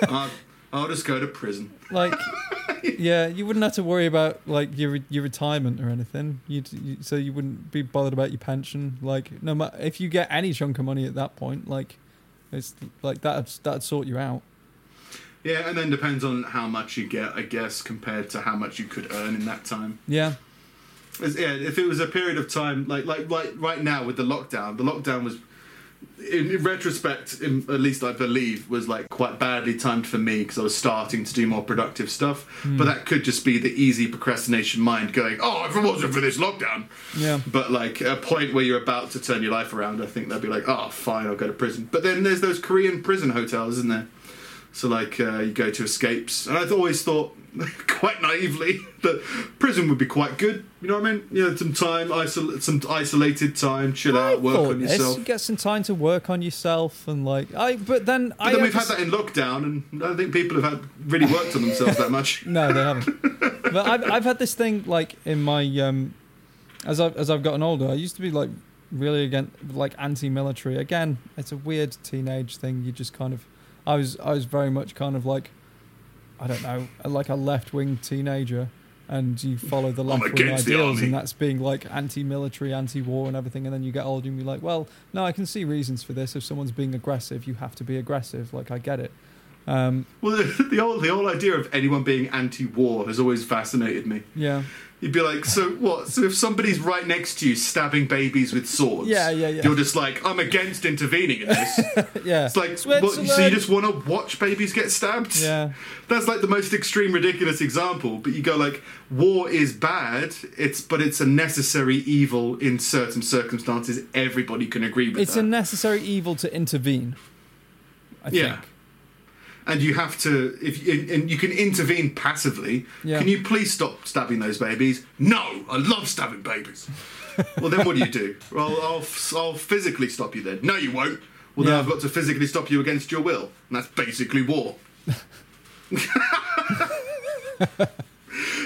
I'll, [LAUGHS] I'll just go to prison. like [LAUGHS] yeah you wouldn't have to worry about like your your retirement or anything you'd you, so you wouldn't be bothered about your pension like no matter if you get any chunk of money at that point like it's like that that'd sort you out Yeah, and then depends on how much you get, I guess, compared to how much you could earn in that time. yeah yeah, if it was a period of time like like like right now with the lockdown, the lockdown was, in, in retrospect, in, at least I believe, was like quite badly timed for me because I was starting to do more productive stuff. But that could just be the easy procrastination mind going, "Oh, if it wasn't for this lockdown." yeah But like a point where you're about to turn your life around, I think they'll be like, "Oh, fine, I'll go to prison." But then there's those Korean prison hotels, isn't there? So like uh, you go to escapes, and I've always thought, [LAUGHS] quite naively, that prison would be quite good. You know what I mean? You know, some time, isol- some isolated time, chill I out, work on this, yourself. you get some time to work on yourself and like i but then But i then we've had that in lockdown, and I don't think people have had really worked on themselves that much. [LAUGHS] No, they haven't. but I've I've had this thing like in my um, as I've as I've gotten older, I used to be like really against like anti-military. Again, it's a weird teenage thing. You just kind of, I was I was very much kind of like, I don't know, like a left-wing teenager, and you follow the left-wing against the ideals, and that's being like anti-military, anti-war, and everything. And then you get older and you're like, well, no, I can see reasons for this. If someone's being aggressive, you have to be aggressive. Like I get it. Um, Well, the, the whole the whole idea of anyone being anti-war has always fascinated me. yeah. You'd be like, so what? So if somebody's right next to you stabbing babies with swords, Yeah, yeah, yeah. you're just like, I'm against intervening in this. [LAUGHS] Yeah. It's like, what, so you just want to watch babies get stabbed? Yeah. That's like the most extreme, ridiculous example. But you go like, war is bad. It's but it's a necessary evil in certain circumstances. Everybody can agree with It's that. a necessary evil to intervene. I Yeah. think. And you have to if and you can intervene passively. Yeah. Can you please stop stabbing those babies? No, I love stabbing babies. [LAUGHS] well, then what do you do? Well, I'll, I'll physically stop you then. No, you won't. Well, then Yeah. I've got to physically stop you against your will, and that's basically war. [LAUGHS]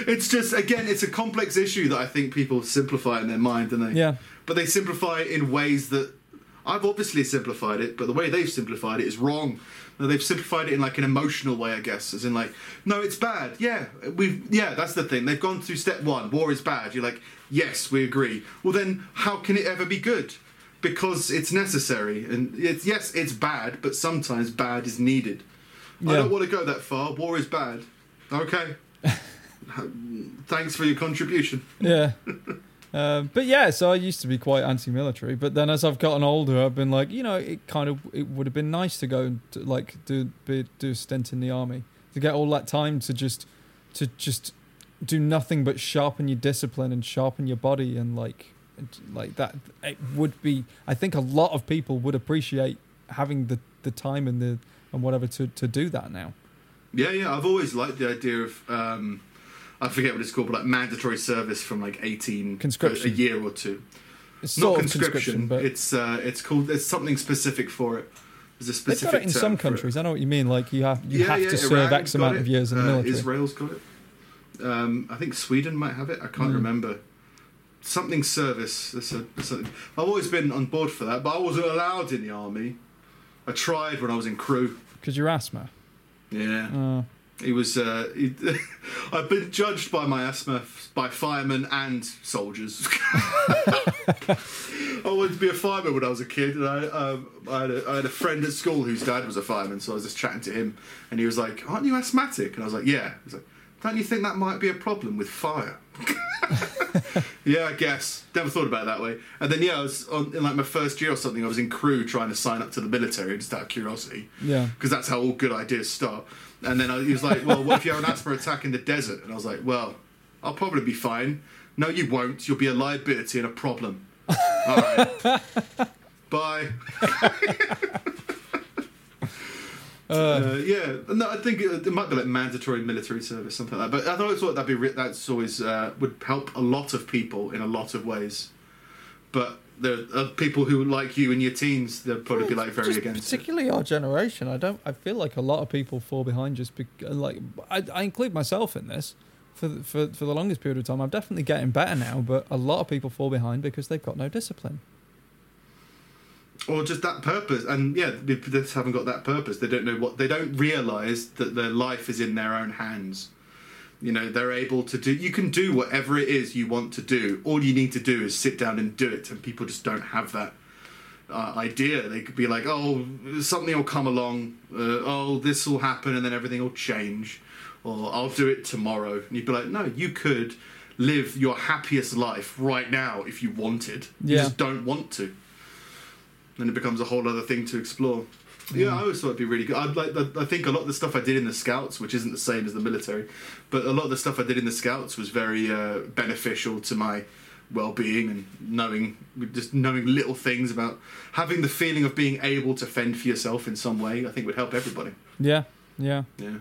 it's just again, it's a complex issue that I think people simplify in their mind, and they Yeah. but they simplify it in ways that I've obviously simplified it, but the way they've simplified it is wrong. No, they've simplified it in like an emotional way, I guess, as in like, no, it's bad. Yeah, we've yeah, that's the thing. They've gone through step one. War is bad. You're like, yes, we agree. Well, then how can it ever be good? Because it's necessary, and it's yes, it's bad, but sometimes bad is needed. I don't want to go that far. War is bad. Okay. [LAUGHS] Thanks for your contribution. Yeah. [LAUGHS] Uh, but yeah, so I used to be quite anti-military, but then as I've gotten older, I've been like, you know, it kind of it would have been nice to go and to, like do be, do a stint in the army to get all that time to just to just do nothing but sharpen your discipline and sharpen your body and like like that. It would be. I think a lot of people would appreciate having the the time and the and whatever to to do that now. Yeah, yeah. I've always liked the idea of um, I forget what it's called, but like mandatory service from like eighteen Conscription. a year or two. It's Not conscription, conscription, but it's uh, it's called. There's something specific for it. There's a they've specific. got it in some countries. I know what you mean. Like you have you Yeah, have yeah, to serve Iran's X amount it. of years in the Uh, military. Israel's got it. Um, I think Sweden might have it. I can't Mm. remember. Something service. There's a, there's something. I've always been on board for that, but I wasn't allowed in the army. I tried when I was in Crewe. Because your asthma. Yeah. Uh, He was. Uh, [LAUGHS] I've been judged by my asthma by firemen and soldiers. [LAUGHS] I wanted to be a fireman when I was a kid, and I, um, I, had a, I had a friend at school whose dad was a fireman, so I was just chatting to him, and he was like, "Aren't you asthmatic?" And I was like, "Yeah." He's like, "Don't you think that might be a problem with fire?" [LAUGHS] [LAUGHS] yeah, I guess. Never thought about it that way. And then yeah, I was on, in like my first year or something. I was in Crewe trying to sign up to the military just out of curiosity yeah. because that's how all good ideas start. And then I, he was like, "Well, what if you have an asthma attack in the desert?" And I was like, "Well, I'll probably be fine." No, you won't. You'll be a liability and a problem. [LAUGHS] All right. Bye. [LAUGHS] Uh, yeah, no, I think it, it might be like mandatory military service, something like that. But I always thought that'd be re- that's always uh, would help a lot of people in a lot of ways. But there are people who, like you in your teens, they'll probably be like very against it. particularly our generation. I don't. I feel like a lot of people fall behind just because. Like I, I include myself in this. For for for the longest period of time, I'm definitely getting better now. But a lot of people fall behind because they've got no discipline. Or just that purpose. And yeah they just haven't got that purpose. They don't know what they don't realize that their life is in their own hands. You know they're able to do you can do whatever it is you want to do. All you need to do is sit down and do it and people just don't have that uh, idea. They could be like oh something will come along uh, oh this will happen and then everything will change or i'll do it tomorrow. And you'd be like no you could live your happiest life right now if you wanted. You just don't want to then it becomes a whole other thing to explore. Yeah, I always thought it'd be really good. I'd like. I think a lot of the stuff I did in the scouts, which isn't the same as the military, but a lot of the stuff I did in the scouts was very uh, beneficial to my well-being and knowing just knowing little things about having the feeling of being able to fend for yourself in some way. I think would help everybody. Yeah, yeah. Yeah.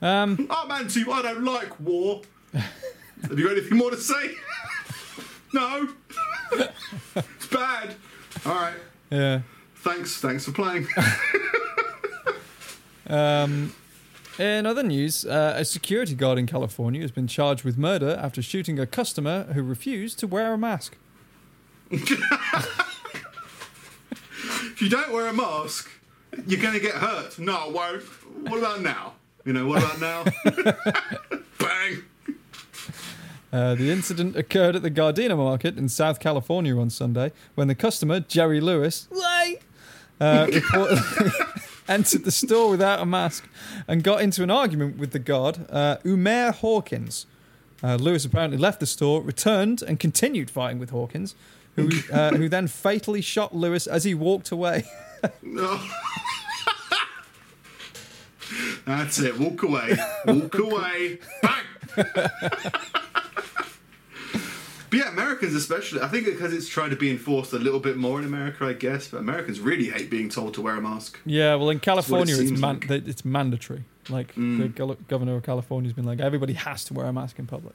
Um, [LAUGHS] I'm anti. I don't like war. Have you got anything more to say? [LAUGHS] no. [LAUGHS] it's bad. All right. Yeah. Thanks. Thanks for playing. [LAUGHS] [LAUGHS] Um, in other news, uh, a security guard in California has been charged with murder after shooting a customer who refused to wear a mask. [LAUGHS] if you don't wear a mask, you're going to get hurt. No, I won't. What about now? You know, what about now? Bang. Uh, the incident occurred at the Gardena Market in South California on Sunday when the customer, Jerry Lewis, uh, reportedly [LAUGHS] entered the store without a mask and got into an argument with the guard, uh, Umair Hawkins. Uh, Lewis apparently left the store, returned, and continued fighting with Hawkins, who, uh, who then fatally shot Lewis as he walked away. [LAUGHS] No. [LAUGHS] That's it. Walk away. Walk away. Bang. But yeah, Americans especially. I think because it's trying to be enforced a little bit more in America, I guess. But Americans really hate being told to wear a mask. Yeah, well, in California, it's man- like. it's mandatory. Like Mm. the gov- of California's been like, everybody has to wear a mask in public.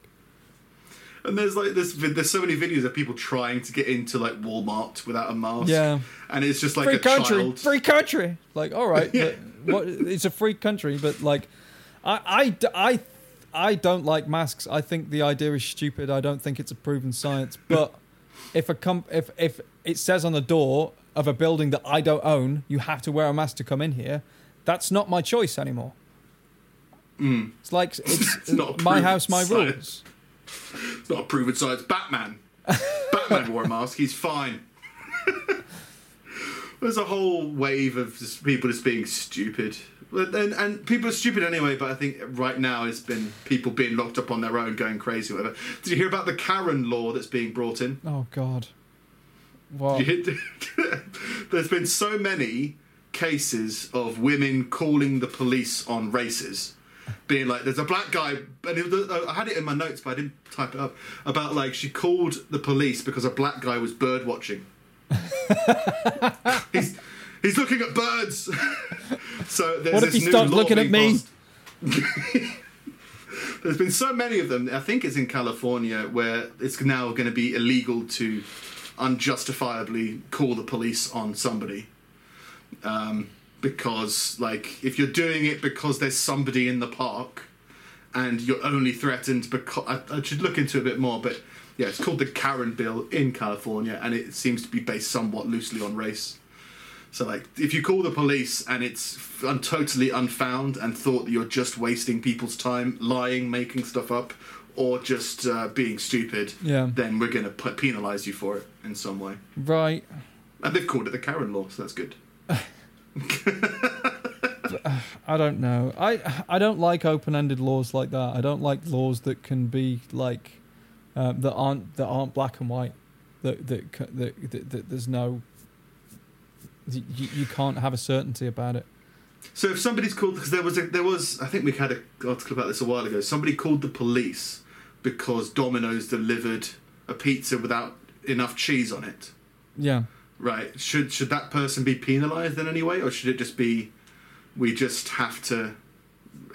And there's like there's there's so many videos of people trying to get into like Walmart without a mask. Yeah, and it's just like free a country, child. free country. Like, all right, Yeah. [LAUGHS] but what? It's a free country, but like, I, I, I, I don't like masks. I think the idea is stupid. I don't think it's a proven science. [LAUGHS] But if a comp, if if it says on the door of a building that I don't own, you have to wear a mask to come in here. That's not my choice anymore. Mm. It's like it's, [LAUGHS] It's not my house, my science. rules. It's not a proven science. Batman. Batman wore a mask. He's fine. [LAUGHS] There's a whole wave of just people just being stupid. And, and people are stupid anyway, but I think right now it's been people being locked up on their own, going crazy, whatever. Did you hear about the Karen law that's being brought in? Oh God. What? Did you hear- [LAUGHS] There's been so many cases of women calling the police on races being like, "There's a black guy," and it I had it in my notes, but I didn't type it up. About like she called the police because a black guy was bird watching. [LAUGHS] he's looking at birds. [LAUGHS] so there's What if this he looking at me? [LAUGHS] There's been so many of them. I think it's in California where it's now going to be illegal to unjustifiably call the police on somebody. Um, because, like, if you're doing it because there's somebody in the park and you're only threatened because. I, I should look into it a bit more, but yeah, it's called the Karen Bill in California and it seems to be based somewhat loosely on race. So, like, if you call the police and it's un- totally unfound and thought that you're just wasting people's time, lying, making stuff up, or just uh, being stupid, Yeah. then we're going to p- penalise you for it in some way. Right. And they've called it the Karen law, so that's good. [LAUGHS] I don't know. I I don't like open-ended laws like that. I don't like laws that can be like um, that aren't that aren't black and white. That that that, that, that there's no. You, you can't have a certainty about it. So if somebody's called, because there was a, there was, I think we had an article about this a while ago. Somebody called the police because Domino's delivered a pizza without enough cheese on it. Yeah. Right. Should should that person be penalised in any way, or should it just be we just have to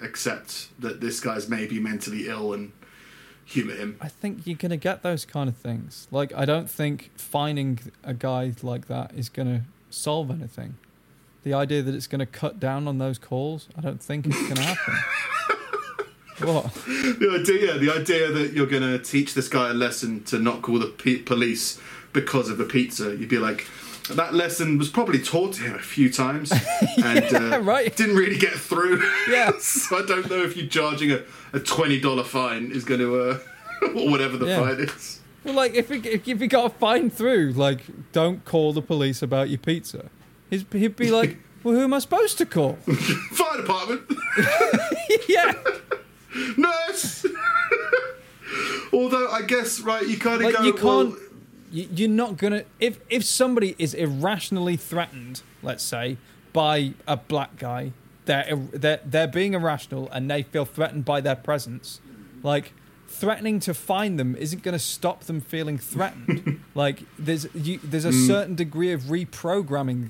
accept that this guy's maybe mentally ill and humour him? I think you're gonna get those kind of things. Like I don't think finding a guy like that is gonna solve anything. The idea that it's gonna cut down on those calls, I don't think it's gonna happen. [LAUGHS] what? The idea, the idea that you're going to teach this guy a lesson to not call the pe- police because of a pizza, you'd be like. That lesson was probably taught to him a few times [LAUGHS] and uh, right. didn't really get through. Yeah. [LAUGHS] so I don't know if you charging a, a twenty dollar fine is going to, uh, or whatever the Yeah. fine is. Well, like if it, if you got a fine through, like don't call the police about your pizza. He's, he'd be like, [LAUGHS] well, who am I supposed to call? [LAUGHS] Fire department, [LAUGHS] yeah. nurse. Although I guess right, you kind of Like go. you can't. You, you're not gonna. If if somebody is irrationally threatened, let's say by a black guy, they're they're they're being irrational and they feel threatened by their presence. Like threatening to find them isn't going to stop them feeling threatened. [LAUGHS] like there's you, there's a certain degree of reprogramming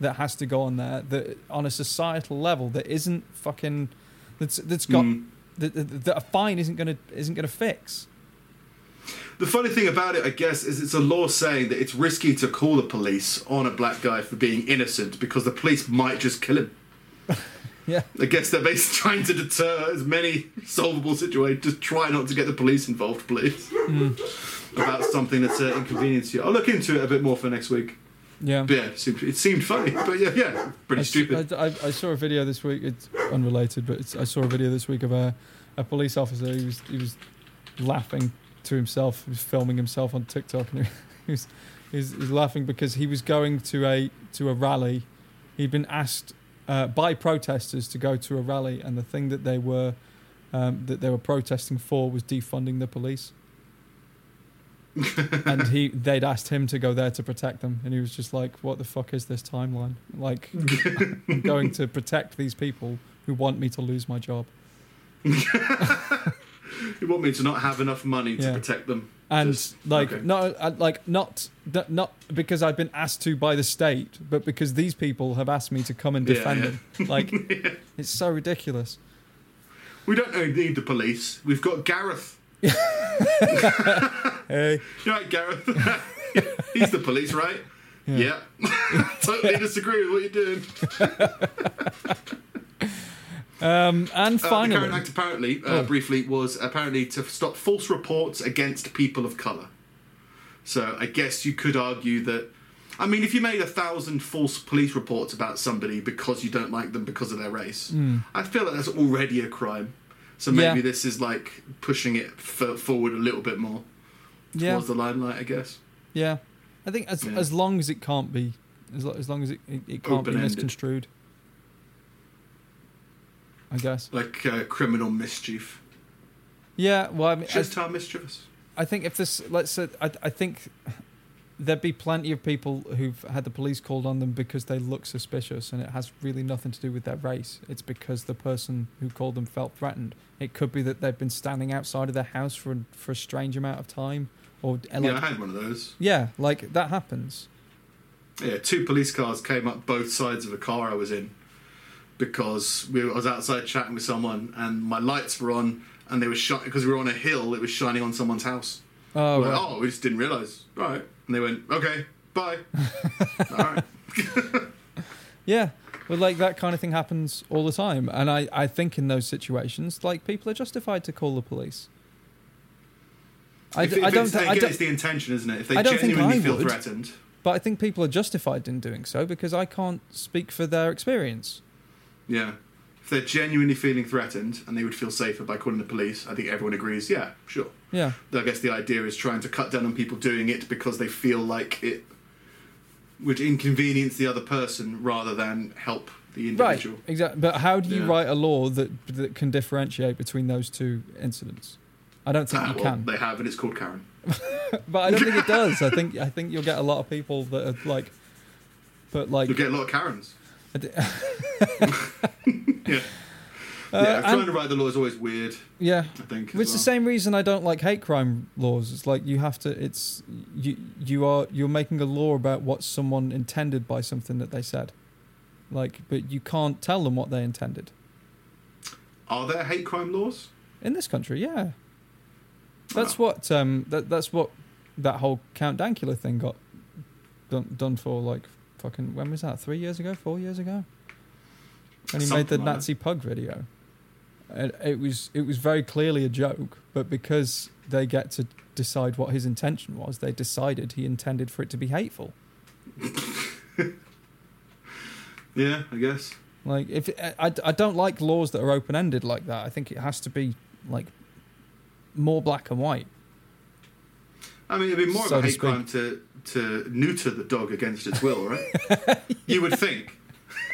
that has to go on there that on a societal level that isn't fucking that's that's got Mm. that, that, that a fine isn't going to isn't going to fix. The funny thing about it, I guess, is it's a law saying that it's risky to call the police on a black guy for being innocent because the police might just kill him. Yeah. I guess they're basically [LAUGHS] trying to deter as many solvable situations. Just try not to get the police involved, please. About something that's uh, inconvenience you. I'll look into it a bit more for next week. Yeah. But yeah, it seemed, it seemed funny, but yeah, yeah, pretty I, stupid. I, I- I saw a video this week. It's unrelated, but it's, I saw a video this week of a, a police officer. He was he was laughing to himself. He was filming himself on TikTok, and he, [LAUGHS] he was he was, he was laughing because he was going to a to a rally. He'd been asked uh, by protesters to go to a rally, and the thing that they were um, that they were protesting for was defunding the police. [LAUGHS] and he they'd asked him to go there to protect them and he was just like what the fuck is this timeline like [LAUGHS] i'm going to protect these people who want me to lose my job [LAUGHS] You want me to not have enough money to Yeah. protect them? And Just- like okay. no uh, like not not- not because i've been asked to by the state but because these people have asked me to come and defend yeah. them like [LAUGHS] it's so ridiculous We don't need the police. We've got Gareth. [LAUGHS] [LAUGHS] hey You right, Gareth? He's the police, right? Yeah. Yeah. totally disagree with what you're doing. Um and Uh, the finally CAREN act apparently, uh, Oh. briefly, was apparently to stop false reports against people of colour. So I guess you could argue that. I mean, if you made a thousand false police reports about somebody because you don't like them because of their race, I feel like that's already a crime. So maybe. Yeah. this is like pushing it f- forward a little bit more yeah towards the limelight, I guess. yeah i think as Yeah. as long as it can't be as, lo- as long as it, it, it can't be Open-ended. misconstrued i guess Like uh, criminal mischief. yeah well i mean Just how mischievous. I think if this, let's say, I, I think there'd be plenty of people who've had the police called on them because they look suspicious, and it has really nothing to do with their race. It's because the person who called them felt threatened. It could be that they've been standing outside of their house for a, for a strange amount of time, or like, yeah, I had one of those. yeah, like that happens. Yeah, two police cars came up both sides of a car I was in because we, I was outside chatting with someone and my lights were on and they were shining because we were on a hill. It was shining on someone's house. Oh, like, right. oh, we just didn't realise. All right, and they went, okay, bye. [LAUGHS] All right. [LAUGHS] Yeah. But like that kind of thing happens all the time. And I, I think in those situations, like people are justified to call the police. I, if, d- I if don't, it's, thi- I don't it's the intention, isn't it? If they I genuinely feel would. threatened, but I think people are justified in doing so because I can't speak for their experience. Yeah. If they're genuinely feeling threatened and they would feel safer by calling the police, I think everyone agrees. Yeah, sure. Yeah. I guess the idea is trying to cut down on people doing it because they feel like it would inconvenience the other person rather than help the individual. Right. Exactly. But how do you Yeah. write a law that that can differentiate between those two incidents? I don't think Ah, you well, can. They have, and it's called Karen. [LAUGHS] But I don't think it [LAUGHS] does. I think I think you'll get a lot of people that are like but like You'll get a lot of Karens. [LAUGHS] Yeah. Uh, yeah, and- trying to write the law is always weird. yeah. I think. as Well, It's the same reason I don't like hate crime laws. It's like you have to. It's you. You are you're making a law about what someone intended by something that they said. Like, but you can't tell them what they intended. Are there hate crime laws? In this country, yeah. That's Oh. what um that that's what that whole Count Dankula thing got done done for like fucking when was that? Three years ago? Four years ago? When he made the like Nazi pug video. And it was it was very clearly a joke, but because they get to decide what his intention was, they decided he intended for it to be hateful. [LAUGHS] Yeah, I guess. Like if I, I don't like laws that are open ended like that. I think it has to be like more black and white. I mean, it'd be more So of a hate crime to to neuter the dog against its will, right? [LAUGHS] you would think.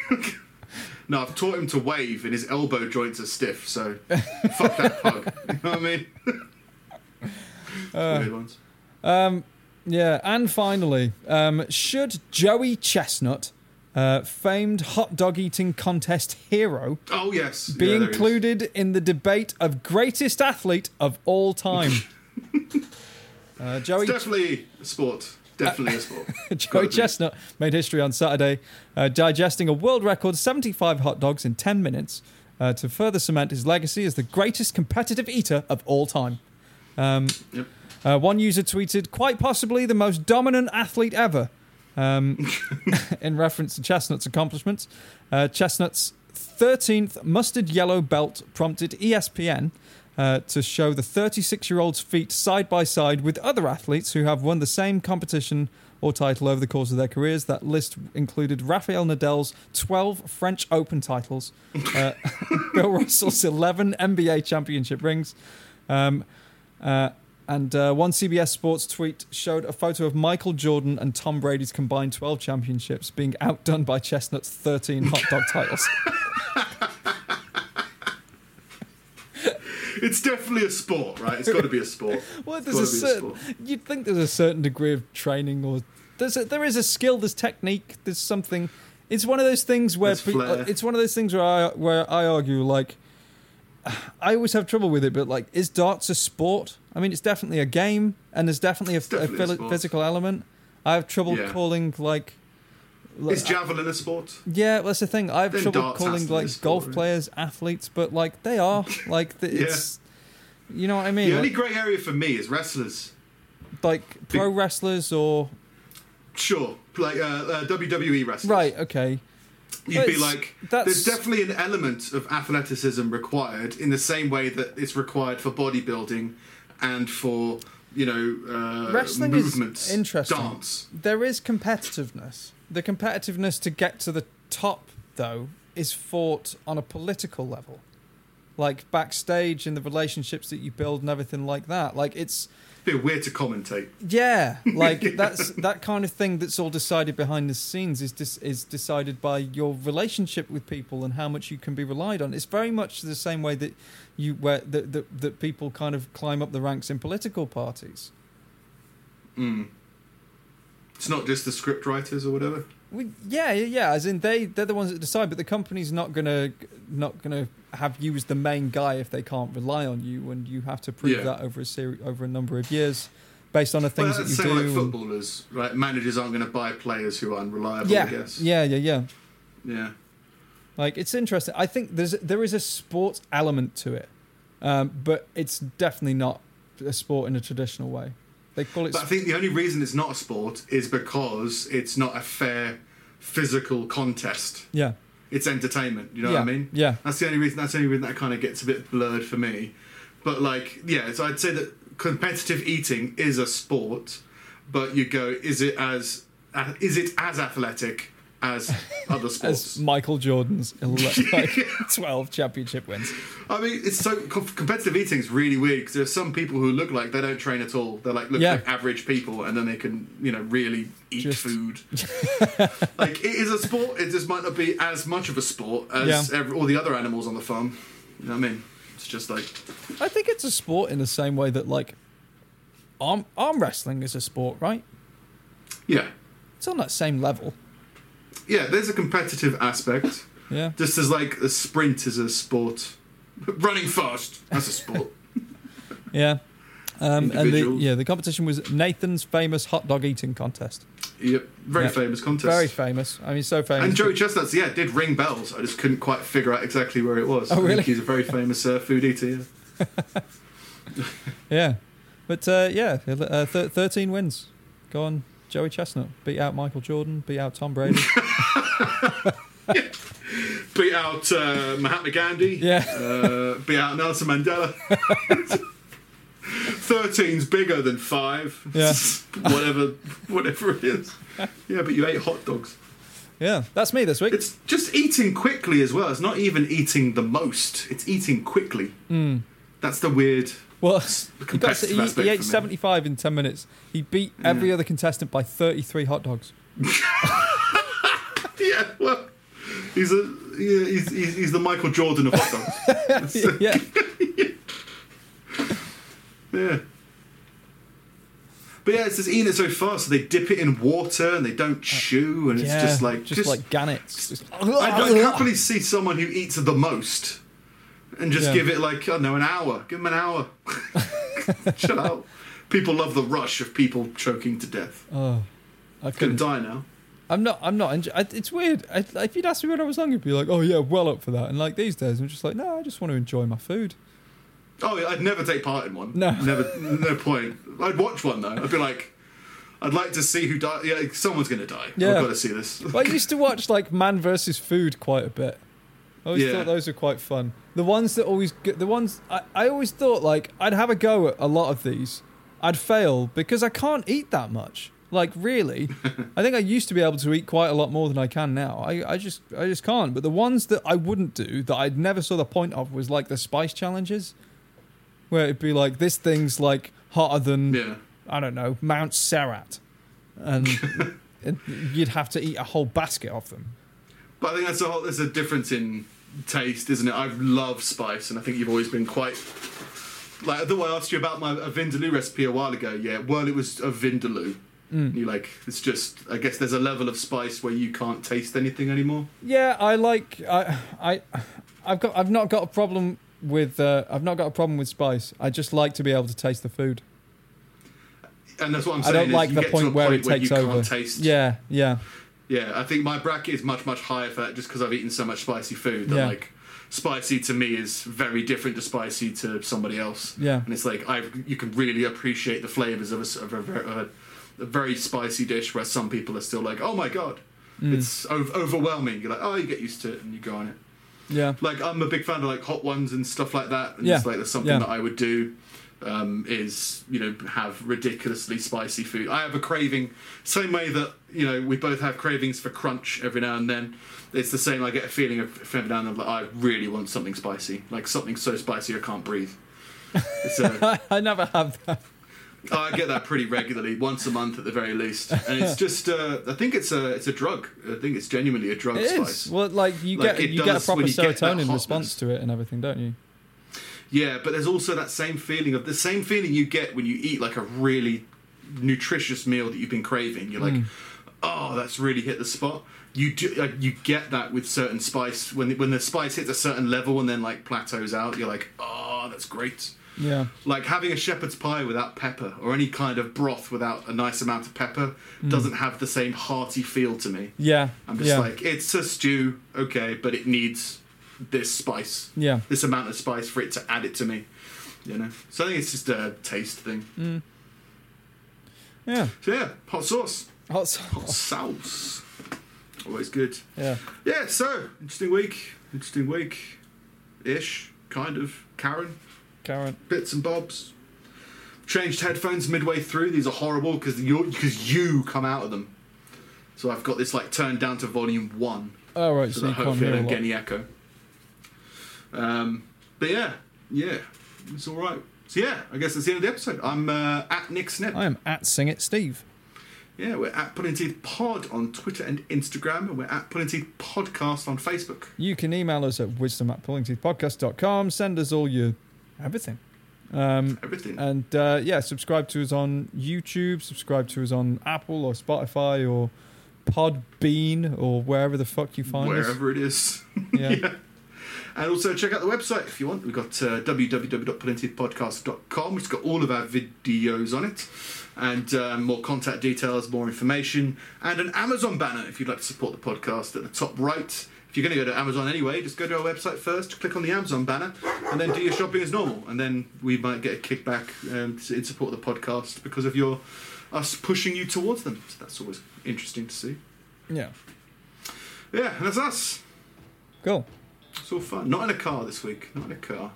[LAUGHS] no, I've taught him to wave, and his elbow joints are stiff. So fuck that pug. [LAUGHS] You know what I mean? Uh, Weird ones. Um, yeah, and finally, um, should Joey Chestnut, uh, famed hot dog eating contest hero, Oh yes, be Yeah, is. included in the debate of greatest athlete of all time? uh, Joey It's definitely a sport. Definitely a sport. [LAUGHS] Joey Chestnut made history on Saturday, uh, digesting a world record 75 hot dogs in 10 minutes uh, to further cement his legacy as the greatest competitive eater of all time. Um, Yep. uh, one user tweeted, quite possibly the most dominant athlete ever, um, [LAUGHS] in reference to Chestnut's accomplishments. Uh, Chestnut's 13th mustard yellow belt prompted ESPN uh, to show the 36 year old's feet side by side with other athletes who have won the same competition or title over the course of their careers. That list included Rafael Nadal's 12 French Open titles, uh, [LAUGHS] Bill Russell's 11 NBA championship rings. Um, uh, and uh, one CBS Sports tweet showed a photo of Michael Jordan and Tom Brady's combined 12 championships being outdone by Chestnut's 13 hot dog titles. [LAUGHS] It's definitely a sport, right? It's got to be a sport. [LAUGHS] Well, there's a certain. sport. You'd think there's a certain degree of training, or there's a, there is a skill, there's technique, there's something. It's one of those things where pe- uh, it's one of those things where I where I argue like. I always have trouble with it, but like, is darts a sport? I mean, it's definitely a game, and there's definitely a, definitely a sport. physical element. I have trouble Yeah. calling like. Like- Is javelin a sport? yeah, that's the thing. I have Then trouble calling like sport, golf players athletes, but like they are. [LAUGHS] Like the, Yeah. it's, you know what I mean? The only Like, grey area for me is wrestlers. like pro wrestlers or Sure, like uh, uh, WWE wrestlers. right, okay. You'd But be like, that's- there's definitely an element of athleticism required in the same way that it's required for bodybuilding and for you know uh, Wrestling is movements, interesting. dance. There is competitiveness. The competitiveness to get to the top, though, is fought on a political level, like backstage in the relationships that you build and everything like that. Like it's a Bit weird to commentate. yeah, [LAUGHS] like that's that kind of thing that's all decided behind the scenes is dis- is decided by your relationship with people and how much you can be relied on. It's very much the same way that you where that that, that people kind of climb up the ranks in political parties. Mm. It's not just the script writers or whatever. Well, yeah, yeah, yeah. As in, they they're the ones that decide, but the company's not gonna not gonna have you as the main guy if they can't rely on you, and you have to prove Yeah. that over a series over a number of years, based on the Well, things that's that the you same do. like footballers, right? Managers aren't going to buy players who are unreliable. yeah, I guess. yeah, yeah, yeah. Yeah. Like it's interesting. I think there's there is a sports element to it, um, but it's definitely not a sport in a traditional way. They call it. But I think the only reason it's not a sport is because it's not a fair physical contest. yeah, It's entertainment. You know yeah, what I mean? Yeah, That's the only reason. That's the only reason that kind of gets a bit blurred for me. But like, yeah, so I'd say that competitive eating is a sport, but you go, is it as is it as athletic as [LAUGHS] other sports? as Michael Jordan's [LAUGHS] ele- like twelve championship wins. I mean, it's so competitive eating is really weird because there's some people who look like they don't train at all. They're like look Yeah. like average people, and then they can you know really eat Just- food. [LAUGHS] like it is a sport. It just might not be as much of a sport as Yeah. every, all the other animals on the farm. You know what I mean? It's just like I think it's a sport in the same way that like arm arm wrestling is a sport, right? yeah, It's on that same level. Yeah. There's a competitive aspect, Yeah. just as like a sprint is a sport. Running fast, that's a sport. [LAUGHS] Yeah. Um, and the, yeah, the competition was Nathan's famous hot dog eating contest. yep, very Yeah. famous contest. Very famous. I mean, so famous. And Joey Chestnuts, yeah, did ring bells. I just couldn't quite figure out exactly where it was. Oh, I think really? he's a very famous uh, food eater. Yeah. [LAUGHS] Yeah. But uh, yeah, uh, th- 13 wins. Go on, Joey Chestnut. Beat out Michael Jordan, beat out Tom Brady. [LAUGHS] Beat out uh, Mahatma Gandhi. Yeah. Uh, beat out Nelson Mandela. [LAUGHS] 13's bigger than five. Yeah. [LAUGHS] whatever, whatever it is. Yeah, but you ate hot dogs. yeah, that's me this week. It's just eating quickly as well. It's not even eating the most. It's eating quickly. Mm. That's the weird. Well, he, got, he, he ate 75 in 10 minutes. He beat every Yeah. other contestant by 33 hot dogs. [LAUGHS] Yeah, well, he's a yeah, he's, he's, he's the Michael Jordan of hot dogs. [LAUGHS] [LAUGHS] yeah. Yeah. But yeah, it's just eating it so fast. So they dip it in water and they don't uh, chew, and it's just like just, like Gannets. Just, I'd, I'd happily see someone who eats the most and just Yeah. give it like I don't know an hour. Give them an hour. [LAUGHS] Chill out. People love the rush of people choking to death. oh, I Gonna couldn't. die now. I'm not. I'm not. it's weird. I, if you'd asked me when I was younger, I'd be like, "Oh yeah, well up for that." And like these days, I'm just like, "No, I just want to enjoy my food." Oh, I'd never take part in one. No. never. No point. I'd watch one though. I'd be like, I'd like to see who die. Yeah, someone's gonna die. Yeah. I've got to see this. I used to watch like Man versus Food quite a bit. I always Yeah. thought those were quite fun. The ones that always get the ones I, I always thought like I'd have a go at a lot of these. I'd fail because I can't eat that much. Like really, [LAUGHS] I think I used to be able to eat quite a lot more than I can now. I, I just I just can't. But the ones that I wouldn't do that I'd never saw the point of was like the spice challenges, where it'd be like this thing's like hotter than Yeah. I don't know Mount Serrat, and, [LAUGHS] and you'd have to eat a whole basket of them. But I think that's a whole, there's a difference in taste, isn't it? I love spice, and I think you've always been quite like. Although I asked you about my a vindaloo recipe a while ago, yeah. Well, it was a vindaloo. Mm. You like it's just. I guess there's a level of spice where you can't taste anything anymore. Yeah, I like I I I've got I've not got a problem with uh, I've not got a problem with spice. I just like to be able to taste the food. And that's what I'm saying. I don't like the point where it where takes you over. Can't taste. Yeah, yeah, Yeah, I think my bracket is much much higher for that just because I've eaten so much spicy food. That Yeah. like spicy to me is very different to spicy to somebody else. yeah, and it's like I you can really appreciate the flavors of a, of a, of a, a very spicy dish where some people are still like, oh my god, Mm. it's o- overwhelming. You're like, oh, you get used to it and you go on it. yeah, Like I'm a big fan of like hot ones and stuff like that. And Yeah. it's like that's something Yeah. that I would do. Um, is you know have ridiculously spicy food. I have a craving, same way that you know we both have cravings for crunch every now and then. It's the same. I get a feeling of every now and then like I really want something spicy, like something so spicy I can't breathe. [LAUGHS] I never have that. Oh, I get that pretty regularly, once a month at the very least, and it's just. Uh, I think it's a it's a drug. I think it's genuinely a drug It spice. is well, like you Like, get you get a proper when you get that serotonin response to it and everything, don't you? Yeah, but there's also that same feeling of the same feeling you get when you eat like a really nutritious meal that you've been craving. You're like, hmm. oh, that's really hit the spot. You do, like, you get that with certain spice when when the spice hits a certain level and then like plateaus out. You're like, oh, that's great. Yeah. Like having a shepherd's pie without pepper or any kind of broth without a nice amount of pepper hmm. doesn't have the same hearty feel to me. Yeah. I'm just yeah. like, it's a stew, okay, but it needs this spice, Yeah. this amount of spice for it to add it to me. You know, so I think it's just a taste thing. Mm. Yeah. So yeah, hot sauce, Hot sauce. hot sauce. always good. Yeah. Yeah, so interesting week, interesting week, ish, kind of. Karen, Karen. bits and bobs. Changed headphones midway through. These are horrible because you because you come out of them. So I've got this like turned down to volume one, Oh right. so So, that hopefully I don't get any echo. Um, but yeah, yeah, it's all right. So yeah, I guess that's the end of the episode. I'm uh, at Nick Snip. I am at Sing It Steve. Yeah, we're at Pulling Teeth Pod on Twitter and Instagram, and we're at Pulling Teeth Podcast on Facebook. You can email us at wisdom at pullingteethpodcast.com. Send us all your everything. Um, Everything. and uh, yeah, subscribe to us on YouTube, subscribe to us on Apple or Spotify or Podbean or wherever the fuck you find us. wherever it is. [LAUGHS] Yeah. And also check out the website if you want. We've got uh, www.pullingteethpodcast.com, which has got all of our videos on it, and um, more contact details, more information, and an Amazon banner if you'd like to support the podcast at the top right. If you're going to go to Amazon anyway, just go to our website first, click on the Amazon banner, and then do your shopping as normal. And then we might get a kickback um, in support of the podcast because of your us pushing you towards them. So that's always interesting to see. Yeah. Yeah, and that's us. Cool. It's all fun. Not in a car this week. Not in a car.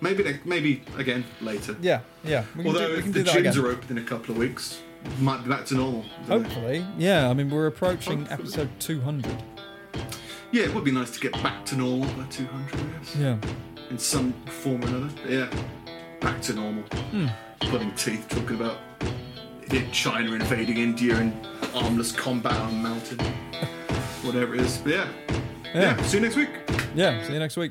Maybe maybe again later. Yeah. Yeah. We can Although do, we if can the do that gyms again. are open in a couple of weeks, might be back to normal. don't. Hopefully. Yeah. I mean, we're approaching Hopefully. episode 200. Yeah, it would be nice to get back to normal by 200, I guess. Yeah. In some form or another. But yeah, back to normal. Hmm. Pulling teeth, talking about China invading India and armless combat on a mountain. [LAUGHS] Whatever it is. But yeah. Yeah. yeah. See you next week. Yeah. See you next week.